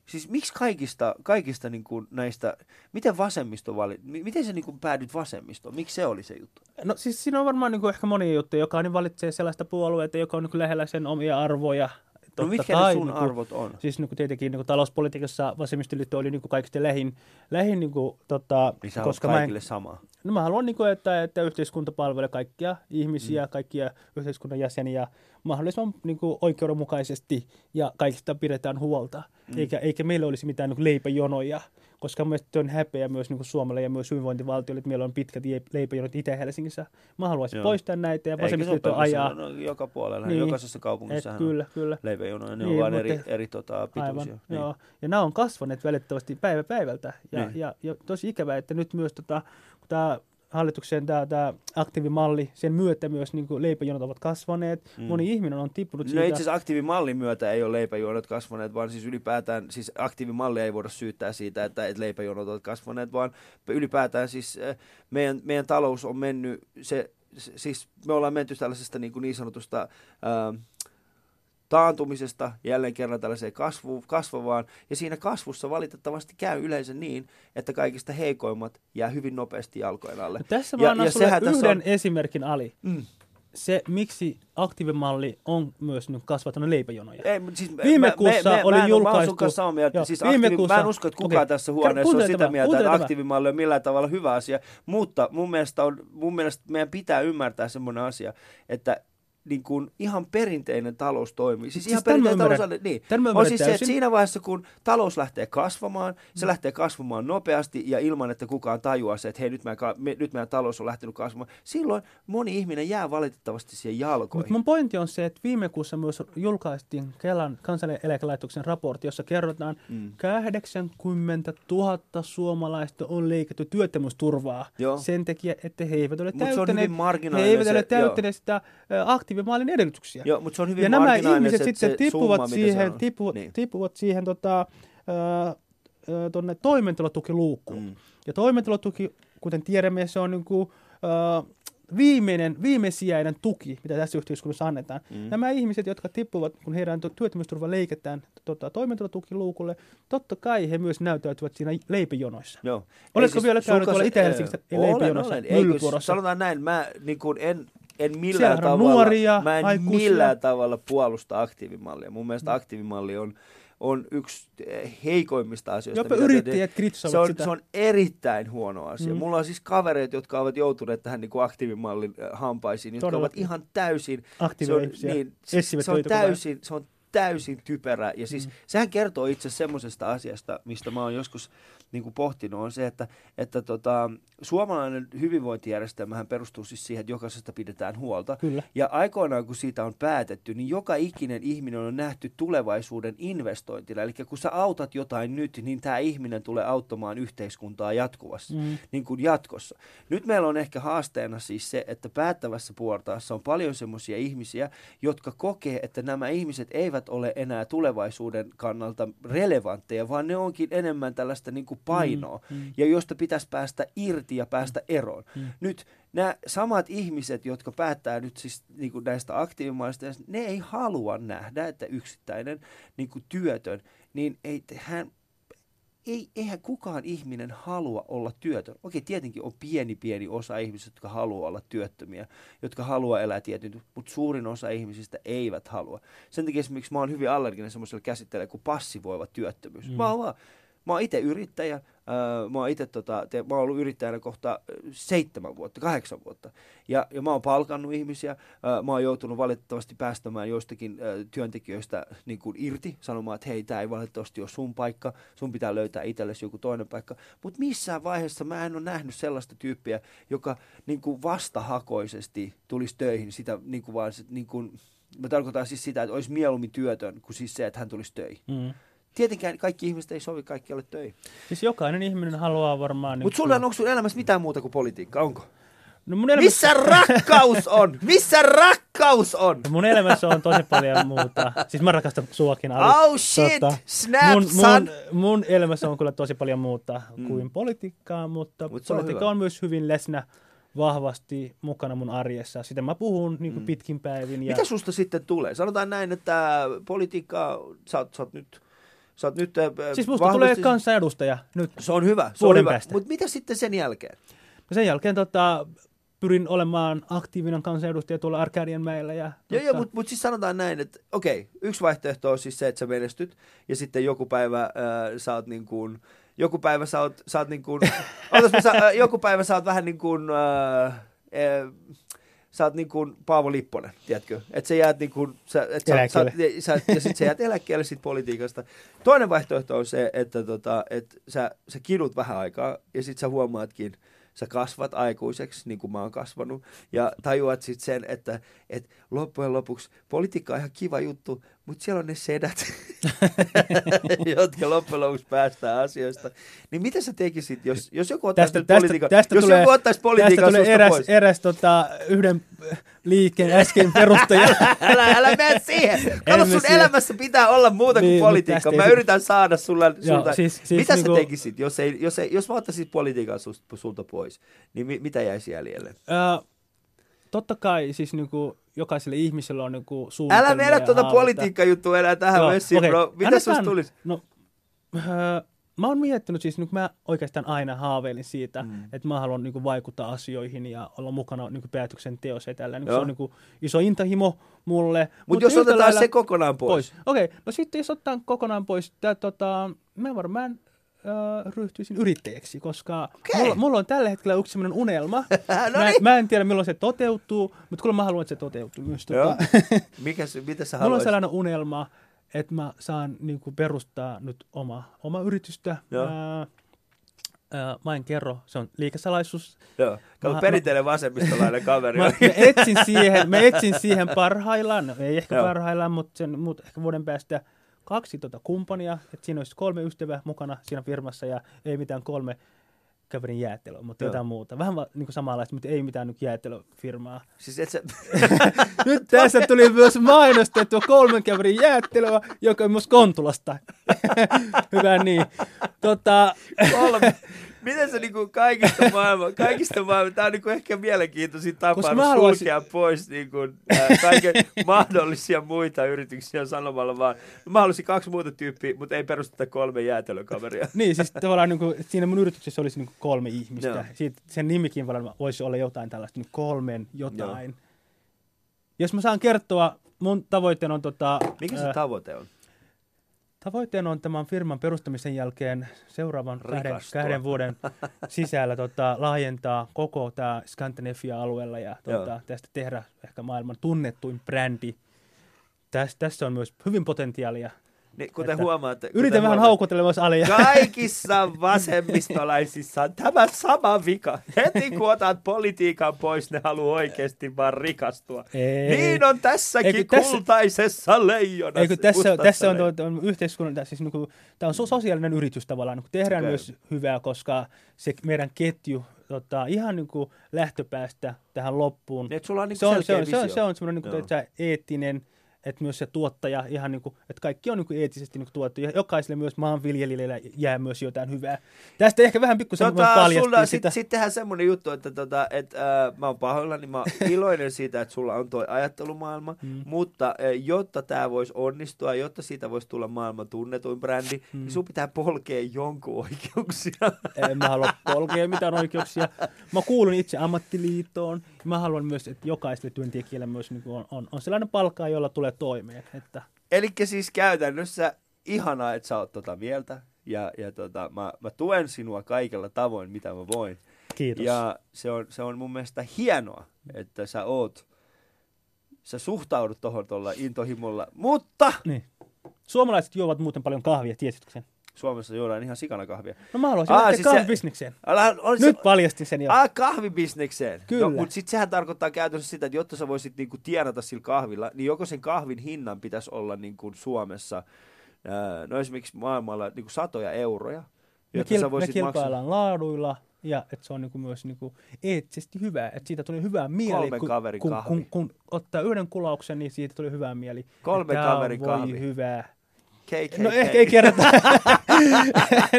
Speaker 1: siis miksi kaikista, kaikista niinku näistä, miten vasemmisto valit, mi- miten sä niinku päädyt vasemmistoon? Miksi se oli se juttu?
Speaker 2: No siis siinä on varmaan niin kuin ehkä monia juttuja. Jokainen valitsee sellaista puolueita, joka on niin kuin lähellä sen omia arvoja.
Speaker 1: No
Speaker 2: Totta
Speaker 1: mitkä ne
Speaker 2: kai,
Speaker 1: sun
Speaker 2: niin kuin-
Speaker 1: arvot on?
Speaker 2: Siis niin kuin tietenkin niin kuin talouspolitiikassa vasemmistoliitto oli niin kuin kaikista lähin, lähin niin kuin, tota,
Speaker 1: Niin
Speaker 2: koska
Speaker 1: oot
Speaker 2: mä en,
Speaker 1: kaikille sama.
Speaker 2: No mä haluan, niin kuin, että, että yhteiskunta palvelee kaikkia ihmisiä,
Speaker 1: Mm.
Speaker 2: kaikkia yhteiskunnan jäseniä mahdollisimman niin kuin, oikeudenmukaisesti ja kaikista pidetään huolta.
Speaker 1: Mm.
Speaker 2: Eikä, eikä meillä olisi mitään niin kuin, leipäjonoja, koska mielestäni on häpeä myös niin kuin Suomelle ja myös hyvinvointivaltiolle, että meillä on pitkät leipäjonot Itä-Helsingissä. Mä haluaisin
Speaker 1: Joo.
Speaker 2: poistaa näitä ja vasemmistoliitto ajaa.
Speaker 1: No, joka puolella,
Speaker 2: Niin.
Speaker 1: jokaisessa
Speaker 2: Et,
Speaker 1: kaupungissahan
Speaker 2: kyllä, kyllä.
Speaker 1: on leipäjonoja, ne
Speaker 2: Niin,
Speaker 1: on vain eri, eri tota, pituisia.
Speaker 2: Aivan, joo. Ja nämä on kasvaneet välittömästi päivä päivältä. Ja,
Speaker 1: Niin.
Speaker 2: ja, ja tosi ikävää, että nyt myös tota, tämä hallituksen tämä, tämä aktiivimalli, sen myötä myös niin kuin leipäjonot ovat kasvaneet.
Speaker 1: Mm.
Speaker 2: Moni ihminen on tippunut
Speaker 1: No
Speaker 2: siitä.
Speaker 1: itse asiassa aktiivimallin myötä ei ole leipäjonot kasvaneet, vaan siis ylipäätään, siis aktiivimallia ei voida syyttää siitä, että, että leipäjonot ovat kasvaneet, vaan ylipäätään siis eh, meidän, meidän talous on mennyt, se, se- siis me ollaan menty tällaisesta niin, kuin niin sanotusta ää, taantumisesta jälleen kerran tällaiseen kasvu, kasvavaan, ja siinä kasvussa valitettavasti käy yleensä niin, että kaikista heikoimmat jää hyvin nopeasti jalkojen alle.
Speaker 2: No tässä
Speaker 1: Ja-
Speaker 2: mä annan
Speaker 1: ja
Speaker 2: sulle yhden
Speaker 1: on-
Speaker 2: esimerkin Ali.
Speaker 1: Mm.
Speaker 2: Se, miksi aktiivimalli on myös nyt kasvattanut leipäjonoja.
Speaker 1: Ei, siis
Speaker 2: Viime
Speaker 1: mä,
Speaker 2: kuussa
Speaker 1: me, me,
Speaker 2: oli
Speaker 1: mä en,
Speaker 2: julkaistu-
Speaker 1: Mä samaa mieltä.
Speaker 2: Joo,
Speaker 1: siis
Speaker 2: viime
Speaker 1: aktiivi,
Speaker 2: kuussa-
Speaker 1: Mä en usko, että kukaan
Speaker 2: Okei.
Speaker 1: tässä huoneessa on sitä
Speaker 2: tämä,
Speaker 1: mieltä, että aktiivimalli on millään tavalla hyvä asia. Mutta mun mielestä, on, mun mielestä meidän pitää ymmärtää semmoinen asia, että niin kuin ihan perinteinen talous toimii. Siis,
Speaker 2: Siis
Speaker 1: ihan perinteinen talous, niin. On siis se, että
Speaker 2: täysin.
Speaker 1: siinä vaiheessa, kun talous lähtee kasvamaan, se lähtee kasvamaan nopeasti ja ilman, että kukaan tajuaa se, että hei, nyt meidän, me, nyt meidän talous on lähtenyt kasvamaan. Silloin moni ihminen jää valitettavasti siihen jalkoihin.
Speaker 2: Mutta mun pointti on se, että viime kuussa myös julkaistiin Kelan kansallinen eläkelaitoksen raportti, jossa kerrotaan,
Speaker 1: Mm.
Speaker 2: 80 000 suomalaista on leikattu työttömyysturvaa
Speaker 1: Joo.
Speaker 2: sen takia, että he eivät ole
Speaker 1: Mut se on
Speaker 2: täyttäneet,
Speaker 1: hyvin
Speaker 2: he eivät ole täyttäneet sitä ä, aktiivimallin edellytyksiä.
Speaker 1: Joo, mutta se on hyvin
Speaker 2: ja nämä ihmiset
Speaker 1: se,
Speaker 2: sitten tippuvat
Speaker 1: summa,
Speaker 2: siihen,
Speaker 1: on.
Speaker 2: tippuvat,
Speaker 1: Niin.
Speaker 2: tippuvat siihen tota, ä, ä, tonne toimeentulotukiluukkuun.
Speaker 1: Mm.
Speaker 2: Ja toimeentulotuki, kuten tiedämme, se on niin kuin, äh, viimeinen, viimesijainen tuki, mitä tässä yhteiskunnassa annetaan.
Speaker 1: Mm.
Speaker 2: Nämä ihmiset, jotka tippuvat, kun heidän työttömyysturva leiketään tota, toimeentulotukiluukulle, totta kai he myös näyttäytyvät siinä leipäjonoissa.
Speaker 1: Joo.
Speaker 2: Oletko
Speaker 1: Ei
Speaker 2: vielä käynyt tuolla Itä-Helsingissä
Speaker 1: eh, olen, olen. Ei, kun
Speaker 2: Myllypurossa?
Speaker 1: Sanotaan näin, mä niin kuin en, en millään
Speaker 2: Siellähän
Speaker 1: tavalla,
Speaker 2: nuoria,
Speaker 1: mä en
Speaker 2: aikuisia.
Speaker 1: millään tavalla puolusta aktiivimallia. Mun mielestä aktiivimalli on, on yksi heikoimmista asioista.
Speaker 2: Jopa yrittäjät kritsovat
Speaker 1: se on,
Speaker 2: sitä.
Speaker 1: se on erittäin huono asia.
Speaker 2: Mm.
Speaker 1: Mulla on siis kavereita, jotka ovat joutuneet tähän niin kuin aktiivimallin eh, hampaisiin, jotka ovat
Speaker 2: Todellakin.
Speaker 1: ihan täysin se on,
Speaker 2: Aktiiviihmisiä.
Speaker 1: niin, siis,
Speaker 2: Etsivät
Speaker 1: se on täysin, se on täysin typerä. Ja siis mm. sehän kertoo itse semmoisesta asiasta, mistä mä oon joskus niin kuin pohtinut, on se, että, että tota, suomalainen hyvinvointijärjestelmähän perustuu siis siihen, että jokaisesta pidetään huolta.
Speaker 2: Kyllä.
Speaker 1: Ja aikoinaan, kun siitä on päätetty, niin joka ikinen ihminen on nähty tulevaisuuden investointina. Eli kun sä autat jotain nyt, niin tämä ihminen tulee auttamaan yhteiskuntaa jatkuvasti,
Speaker 2: Mm.
Speaker 1: niin kuin jatkossa. Nyt meillä on ehkä haasteena siis se, että päättävässä puoltaassa on paljon semmoisia ihmisiä, jotka kokee, että nämä ihmiset eivät ole enää tulevaisuuden kannalta relevantteja, vaan ne onkin enemmän tällaista niin kuin painoa,
Speaker 2: Mm, mm.
Speaker 1: ja josta pitäisi päästä irti ja päästä eroon.
Speaker 2: Mm.
Speaker 1: Nyt nämä samat ihmiset, jotka päättää nyt siis niin kuin näistä aktiivimaista, ne ei halua nähdä, että yksittäinen niin kuin työtön, niin ei, hän, ei, eihän kukaan ihminen halua olla työtön. Okei, tietenkin on pieni pieni osa ihmisistä, jotka haluaa olla työttömiä, jotka haluaa elää tietyn, mutta suurin osa ihmisistä eivät halua. Sen takia esimerkiksi mä oon hyvin allerginen semmoiselle käsitteelle kuin passivoiva työttömyys.
Speaker 2: Mm.
Speaker 1: Mm. Mä oon vaan, Mä oon itse yrittäjä, mä oon itse tota, te, mä oon ollut yrittäjänä kohta seitsemän vuotta, kahdeksan vuotta. Ja, ja mä oon palkannut ihmisiä, mä oon joutunut valitettavasti päästämään joistakin työntekijöistä niin kuin irti, sanomaan, että hei, tämä ei valitettavasti ole sun paikka, sun pitää löytää itsellesi joku toinen paikka. Mutta missään vaiheessa mä en ole nähnyt sellaista tyyppiä, joka niin kuin vastahakoisesti tulisi töihin, sitä niin kuin vaan, niin kuin, mä tarkoitan siis sitä, että olisi mieluummin työtön kuin siis se, että hän tulisi töihin.
Speaker 2: Mm.
Speaker 1: Tietenkään kaikki ihmiset ei sovi kaikkialle töihin.
Speaker 2: Siis jokainen ihminen haluaa varmaan...
Speaker 1: Mutta sulla on, onko sun elämässä mitään muuta kuin politiikka, onko?
Speaker 2: no mun elämässä,
Speaker 1: Missä rakkaus on? Missä rakkaus on?
Speaker 2: mun elämässä on tosi paljon muuta. Siis mä rakastan suakin, Ali.
Speaker 1: Oh shit, snap,
Speaker 2: mun, mun, mun elämässä on kyllä tosi paljon muuta
Speaker 1: Mm.
Speaker 2: kuin politiikkaa, mutta
Speaker 1: Mut on
Speaker 2: politiikka
Speaker 1: hyvä.
Speaker 2: on myös hyvin läsnä vahvasti mukana mun arjessa. Sitä mä puhun niin kuin
Speaker 1: Mm.
Speaker 2: pitkin päivin. Ja
Speaker 1: Mitä susta sitten tulee? Sanotaan näin, että politiikka, sä oot, sä oot nyt, sä oot nyt äh,
Speaker 2: siis musta tulee
Speaker 1: vahvasti-
Speaker 2: kansanedustaja nyt.
Speaker 1: Se on hyvä, se on hyvä. Mutta mitä sitten sen jälkeen?
Speaker 2: Ja sen jälkeen tota, pyrin olemaan aktiivinen kansanedustaja tuolla Arkadianmäellä. Ja,
Speaker 1: Joo,
Speaker 2: tota,
Speaker 1: joo, mutta mut siis sanotaan näin, että okei, yksi vaihtoehto on siis se, että sä menestyt, ja sitten joku päivä äh, sä oot niin kuin, joku päivä sä oot, sä oot niin kuin, ootas, mä, sä, äh, joku päivä sä oot vähän niin kuin, äh, äh, sä oot niin kuin Paavo Lipponen, tiedätkö? Että sä jäät niin kuin, sä, et sä, sä, sä, ja sit sä jäät eläkkeelle siitä politiikasta. Toinen vaihtoehto on se, että tota, et sä, sä kidut vähän aikaa, ja sit sä huomaatkin, sä kasvat aikuiseksi, niin kuin mä oon kasvanut, ja tajuat sitten sen, että, että loppujen lopuksi politiikka on ihan kiva juttu, mutta siellä on ne sedät, jotka loppujen lopuksi päästään asioista. Niin mitä sä tekisit, jos, jos joku ottaisi
Speaker 2: Tästä, tästä,
Speaker 1: politiikan,
Speaker 2: tästä
Speaker 1: jos
Speaker 2: tulee,
Speaker 1: joku ottaisi
Speaker 2: tästä
Speaker 1: politiikan
Speaker 2: tulee
Speaker 1: susta
Speaker 2: eräs,
Speaker 1: pois?
Speaker 2: eräs tota, yhden liikkeen äsken perustaja.
Speaker 1: älä, älä mene siihen. Kato, sun
Speaker 2: siihen.
Speaker 1: elämässä pitää olla muuta kuin
Speaker 2: Niin, mut
Speaker 1: politiikka.
Speaker 2: tästä
Speaker 1: Mä yritän saada sulla,
Speaker 2: Joo,
Speaker 1: sulta.
Speaker 2: siis- siis
Speaker 1: mitä
Speaker 2: niinku-
Speaker 1: sä tekisit, jos, ei, jos, ei, jos mä ottaisin politiikan sulta pois? Niin mi, mitä jäisi jäljelle?
Speaker 2: Ö, totta kai siis niinku, jokaiselle ihmisellä on niinku suunnitelmia.
Speaker 1: Älä vedä tuota politiikkajuttua enää tähän
Speaker 2: Joo,
Speaker 1: messiin,
Speaker 2: okei.
Speaker 1: bro. Mitä
Speaker 2: Annetaan-
Speaker 1: susta tulisi?
Speaker 2: No, öö, mä oon miettinyt siis, nyt mä oikeastaan aina haaveilin siitä,
Speaker 1: Mm.
Speaker 2: että mä haluan niinku, vaikuttaa asioihin ja olla mukana niinku, päätöksenteossa ja tällä. Niinku, se on niinku, iso intahimo mulle.
Speaker 1: Mutta jos otetaan
Speaker 2: lailla-
Speaker 1: se kokonaan pois.
Speaker 2: pois. Okei, no sitten jos otetaan kokonaan pois, tää, tota, mä varmaan äh, ryhtyisin yrittäjäksi, koska
Speaker 1: Okei.
Speaker 2: mulla, mulla on tällä hetkellä yksi sellainen unelma.
Speaker 1: No
Speaker 2: mä,
Speaker 1: niin.
Speaker 2: mä en tiedä milloin se toteutuu, mutta kyllä mä haluan, että se toteutuu myös. Tota,
Speaker 1: Mikä, se- mitä sä
Speaker 2: mulla on sellainen unelma, että mä saan niin kuin, perustaa nyt oma, oma yritystä.
Speaker 1: Joo.
Speaker 2: Mä en kerro, se on liikesalaisuus.
Speaker 1: Joo.
Speaker 2: Mä-
Speaker 1: perinteinen vasemmistolainen kaveri.
Speaker 2: Mä, mä, etsin siihen, mä etsin siihen parhaillaan, no, ei ehkä
Speaker 1: Joo.
Speaker 2: parhaillaan, mutta, sen, mutta ehkä vuoden päästä kaksi tota kumppania, että siinä olisi kolme ystävää mukana siinä firmassa ja ei mitään kolme kaverin jäätelöä, mutta
Speaker 1: Joo.
Speaker 2: jotain muuta. Vähän va- niin kuin samanlaista, mutta ei mitään nyt jäätelöfirmaa.
Speaker 1: Siis et sä...
Speaker 2: Nyt tässä tuli myös mainostettua kolmen kaverin jäätelöä, joka on myös Kontulasta. Hyvä niin. Tota,
Speaker 1: kolme. Miten se niinku kaikista maailman, kaikista maailman, tää on niinku ehkä mielenkiintoisin tapa sulkea
Speaker 2: haluaisin-
Speaker 1: pois niinku, äh, kaiken mahdollisia muita yrityksiä sanomalla vaan, mä haluaisin kaksi muuta tyyppiä, mutta ei perusteta kolme jäätelökaveria.
Speaker 2: niin, siis tavallaan niin kuin, siinä mun yrityksessä olisi niin kuin kolme ihmistä.
Speaker 1: Joo.
Speaker 2: Siitä, sen nimikin varmaan voisi olla jotain tällaista, niin kolmen jotain. Jos mä saan kertoa, mun tavoitteena on tota,
Speaker 1: Mikä se
Speaker 2: ää,
Speaker 1: tavoite on?
Speaker 2: Tavoitteena on tämän firman perustamisen jälkeen seuraavan kahden, kahden vuoden sisällä tota, laajentaa koko tämä Scandinavia-alueella ja tota, tästä tehdä ehkä maailman tunnettuin brändi. Täs, tässä on myös hyvin potentiaalia.
Speaker 1: Niin, kuten
Speaker 2: Että
Speaker 1: huomaatte. kuten
Speaker 2: Yritän vähän
Speaker 1: huomaatte,
Speaker 2: haukutella myös Alia.
Speaker 1: Kaikissa vasemmistolaisissa on tämä sama vika. Heti kun otat politiikan pois, ne haluaa oikeasti vaan rikastua.
Speaker 2: Ei.
Speaker 1: Niin on tässäkin
Speaker 2: Eikö tässä-
Speaker 1: kultaisessa leijonassa.
Speaker 2: Eikö tässä, tässä on,
Speaker 1: leijonassa.
Speaker 2: tuo, tuo yhteiskunnan, siis niin kuin, tämä on so- sosiaalinen yritys tavallaan, niin tehdään
Speaker 1: Okei.
Speaker 2: myös hyvää, koska se meidän ketju tota, ihan niin kuin lähtöpäästä tähän loppuun.
Speaker 1: Niin, että sulla on niin
Speaker 2: se, on, se, on, se, on, se on semmoinen niin kuin, että eettinen, että myös se tuottaja, ihan niin kuin, että kaikki on niin kuin eettisesti niin kuin tuotettu, ja jokaiselle myös maanviljelijälle jää myös jotain hyvää. Tästä ehkä vähän pikkusen tota, paljastin sitä.
Speaker 1: sit, sit tehdään semmoinen juttu, että tota, et, äh, mä oon pahoillani, mä oon iloinen siitä, että sulla on toi ajattelumaailma, mm. mutta äh, jotta tämä voisi onnistua, jotta siitä voisi tulla maailman tunnetuin brändi, mm. niin sun pitää polkea jonkun oikeuksia.
Speaker 2: En mä halua polkea mitään oikeuksia. Mä kuulun itse ammattiliittoon. Mä haluan myös, että jokaiselle työntekijälle myös niin on, on, on sellainen palkka, jolla tulee toimeen. Että,
Speaker 1: Eli siis käytännössä ihanaa, että sä oot tota mieltä, ja, ja tota, mä, mä tuen sinua kaikella tavoin, mitä mä voin.
Speaker 2: kiitos.
Speaker 1: Ja se on, se on mun mielestä hienoa, että sä oot, sä suhtaudut tohon tuolla intohimolla, mutta
Speaker 2: Niin. Suomalaiset juovat muuten paljon kahvia, tiesitkö sen?
Speaker 1: Suomessa juodaan ihan sikana kahvia.
Speaker 2: No mä haluaisin
Speaker 1: Aa,
Speaker 2: lähteä
Speaker 1: siis se-
Speaker 2: kahvibisnekseen.
Speaker 1: Älä, on
Speaker 2: Nyt
Speaker 1: se,
Speaker 2: paljastin sen jo.
Speaker 1: ah, kahvibisnekseen.
Speaker 2: Kyllä.
Speaker 1: No, mutta sitten sehän tarkoittaa käytännössä sitä, että jotta sä voisit niinku tienata sillä kahvilla, niin joko sen kahvin hinnan pitäisi olla niinku Suomessa, no esimerkiksi maailmalla niinku satoja euroja,
Speaker 2: Me,
Speaker 1: jotta
Speaker 2: kil-
Speaker 1: sä
Speaker 2: me
Speaker 1: voisit
Speaker 2: kilpaillaan laaduilla ja että se on niinku myös niinku eettisesti hyvää, että siitä tuli hyvää mieli.
Speaker 1: Kolmen
Speaker 2: kun,
Speaker 1: kaverin
Speaker 2: kun,
Speaker 1: kahvi.
Speaker 2: kun, kun, ottaa yhden kulauksen, niin siitä tuli hyvää mieli. Tää
Speaker 1: kaverin kahvi.
Speaker 2: hyvää.
Speaker 1: KKK.
Speaker 2: No ehkä ei kerrota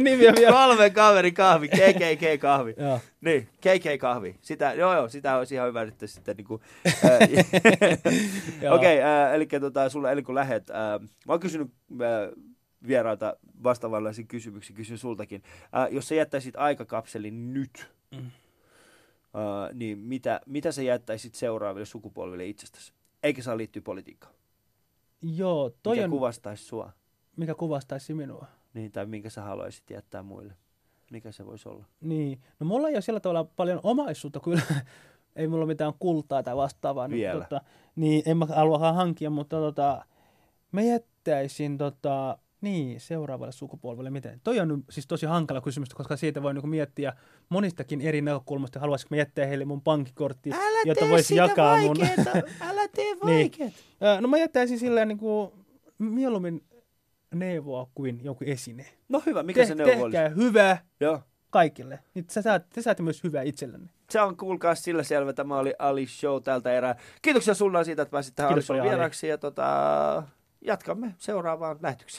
Speaker 2: nimiä vielä.
Speaker 1: Kolme kaveri kahvi, KKK kahvi.
Speaker 2: Joo.
Speaker 1: Niin, KK-kahvi. Sitä, joo joo, sitä olisi ihan hyvä nyt sitten niinku... Okei, okay, eli tota, sulle ennen kuin lähet, ää, mä oon kysynyt ää, vierailta vastaavanlaisia kysymyksiä, kysyn sultakin. Ää, jos sä jättäisit aikakapselin nyt,
Speaker 2: Mm.
Speaker 1: ää, niin mitä, mitä sä jättäisit seuraaville sukupolville itsestäsi? Eikä saa liittyä politiikkaan.
Speaker 2: Joo, toi
Speaker 1: Mikä
Speaker 2: on,
Speaker 1: kuvastaisi sua?
Speaker 2: Mikä kuvastaisi minua.
Speaker 1: Niin, tai minkä sä haluaisit jättää muille? Mikä se voisi olla?
Speaker 2: Niin, no mulla ei ole sillä tavalla paljon omaisuutta kyllä. ei mulla ole mitään kultaa tai vastaavaa. niin
Speaker 1: Vielä.
Speaker 2: Tota, niin, en mä halua hankkia, mutta tota, mä jättäisin tota, niin, seuraavalle sukupolvelle miten. Toi on nyt siis tosi hankala kysymys, koska siitä voi niinku miettiä monistakin eri näkökulmasta. Haluaisinko mä jättää heille mun pankkikortti, jota voisi jakaa mun...
Speaker 1: älä tee
Speaker 2: Niin. Ö, No mä jättäisin silleen niinku mieluummin neuvoa kuin joku esine.
Speaker 1: No hyvä, mikä se neuvo olisi?
Speaker 2: hyvää
Speaker 1: Joo.
Speaker 2: kaikille. Niin te, saat, te saatte myös hyvää itsellenne.
Speaker 1: Se on kuulkaa sillä selvä. Tämä oli Ali Show tältä erää. Kiitoksia sulla siitä, että pääsit tähän Ali
Speaker 2: Kiitos
Speaker 1: Show
Speaker 2: Ali.
Speaker 1: vieraksi ja tota, jatkamme seuraavaan lähetykseen.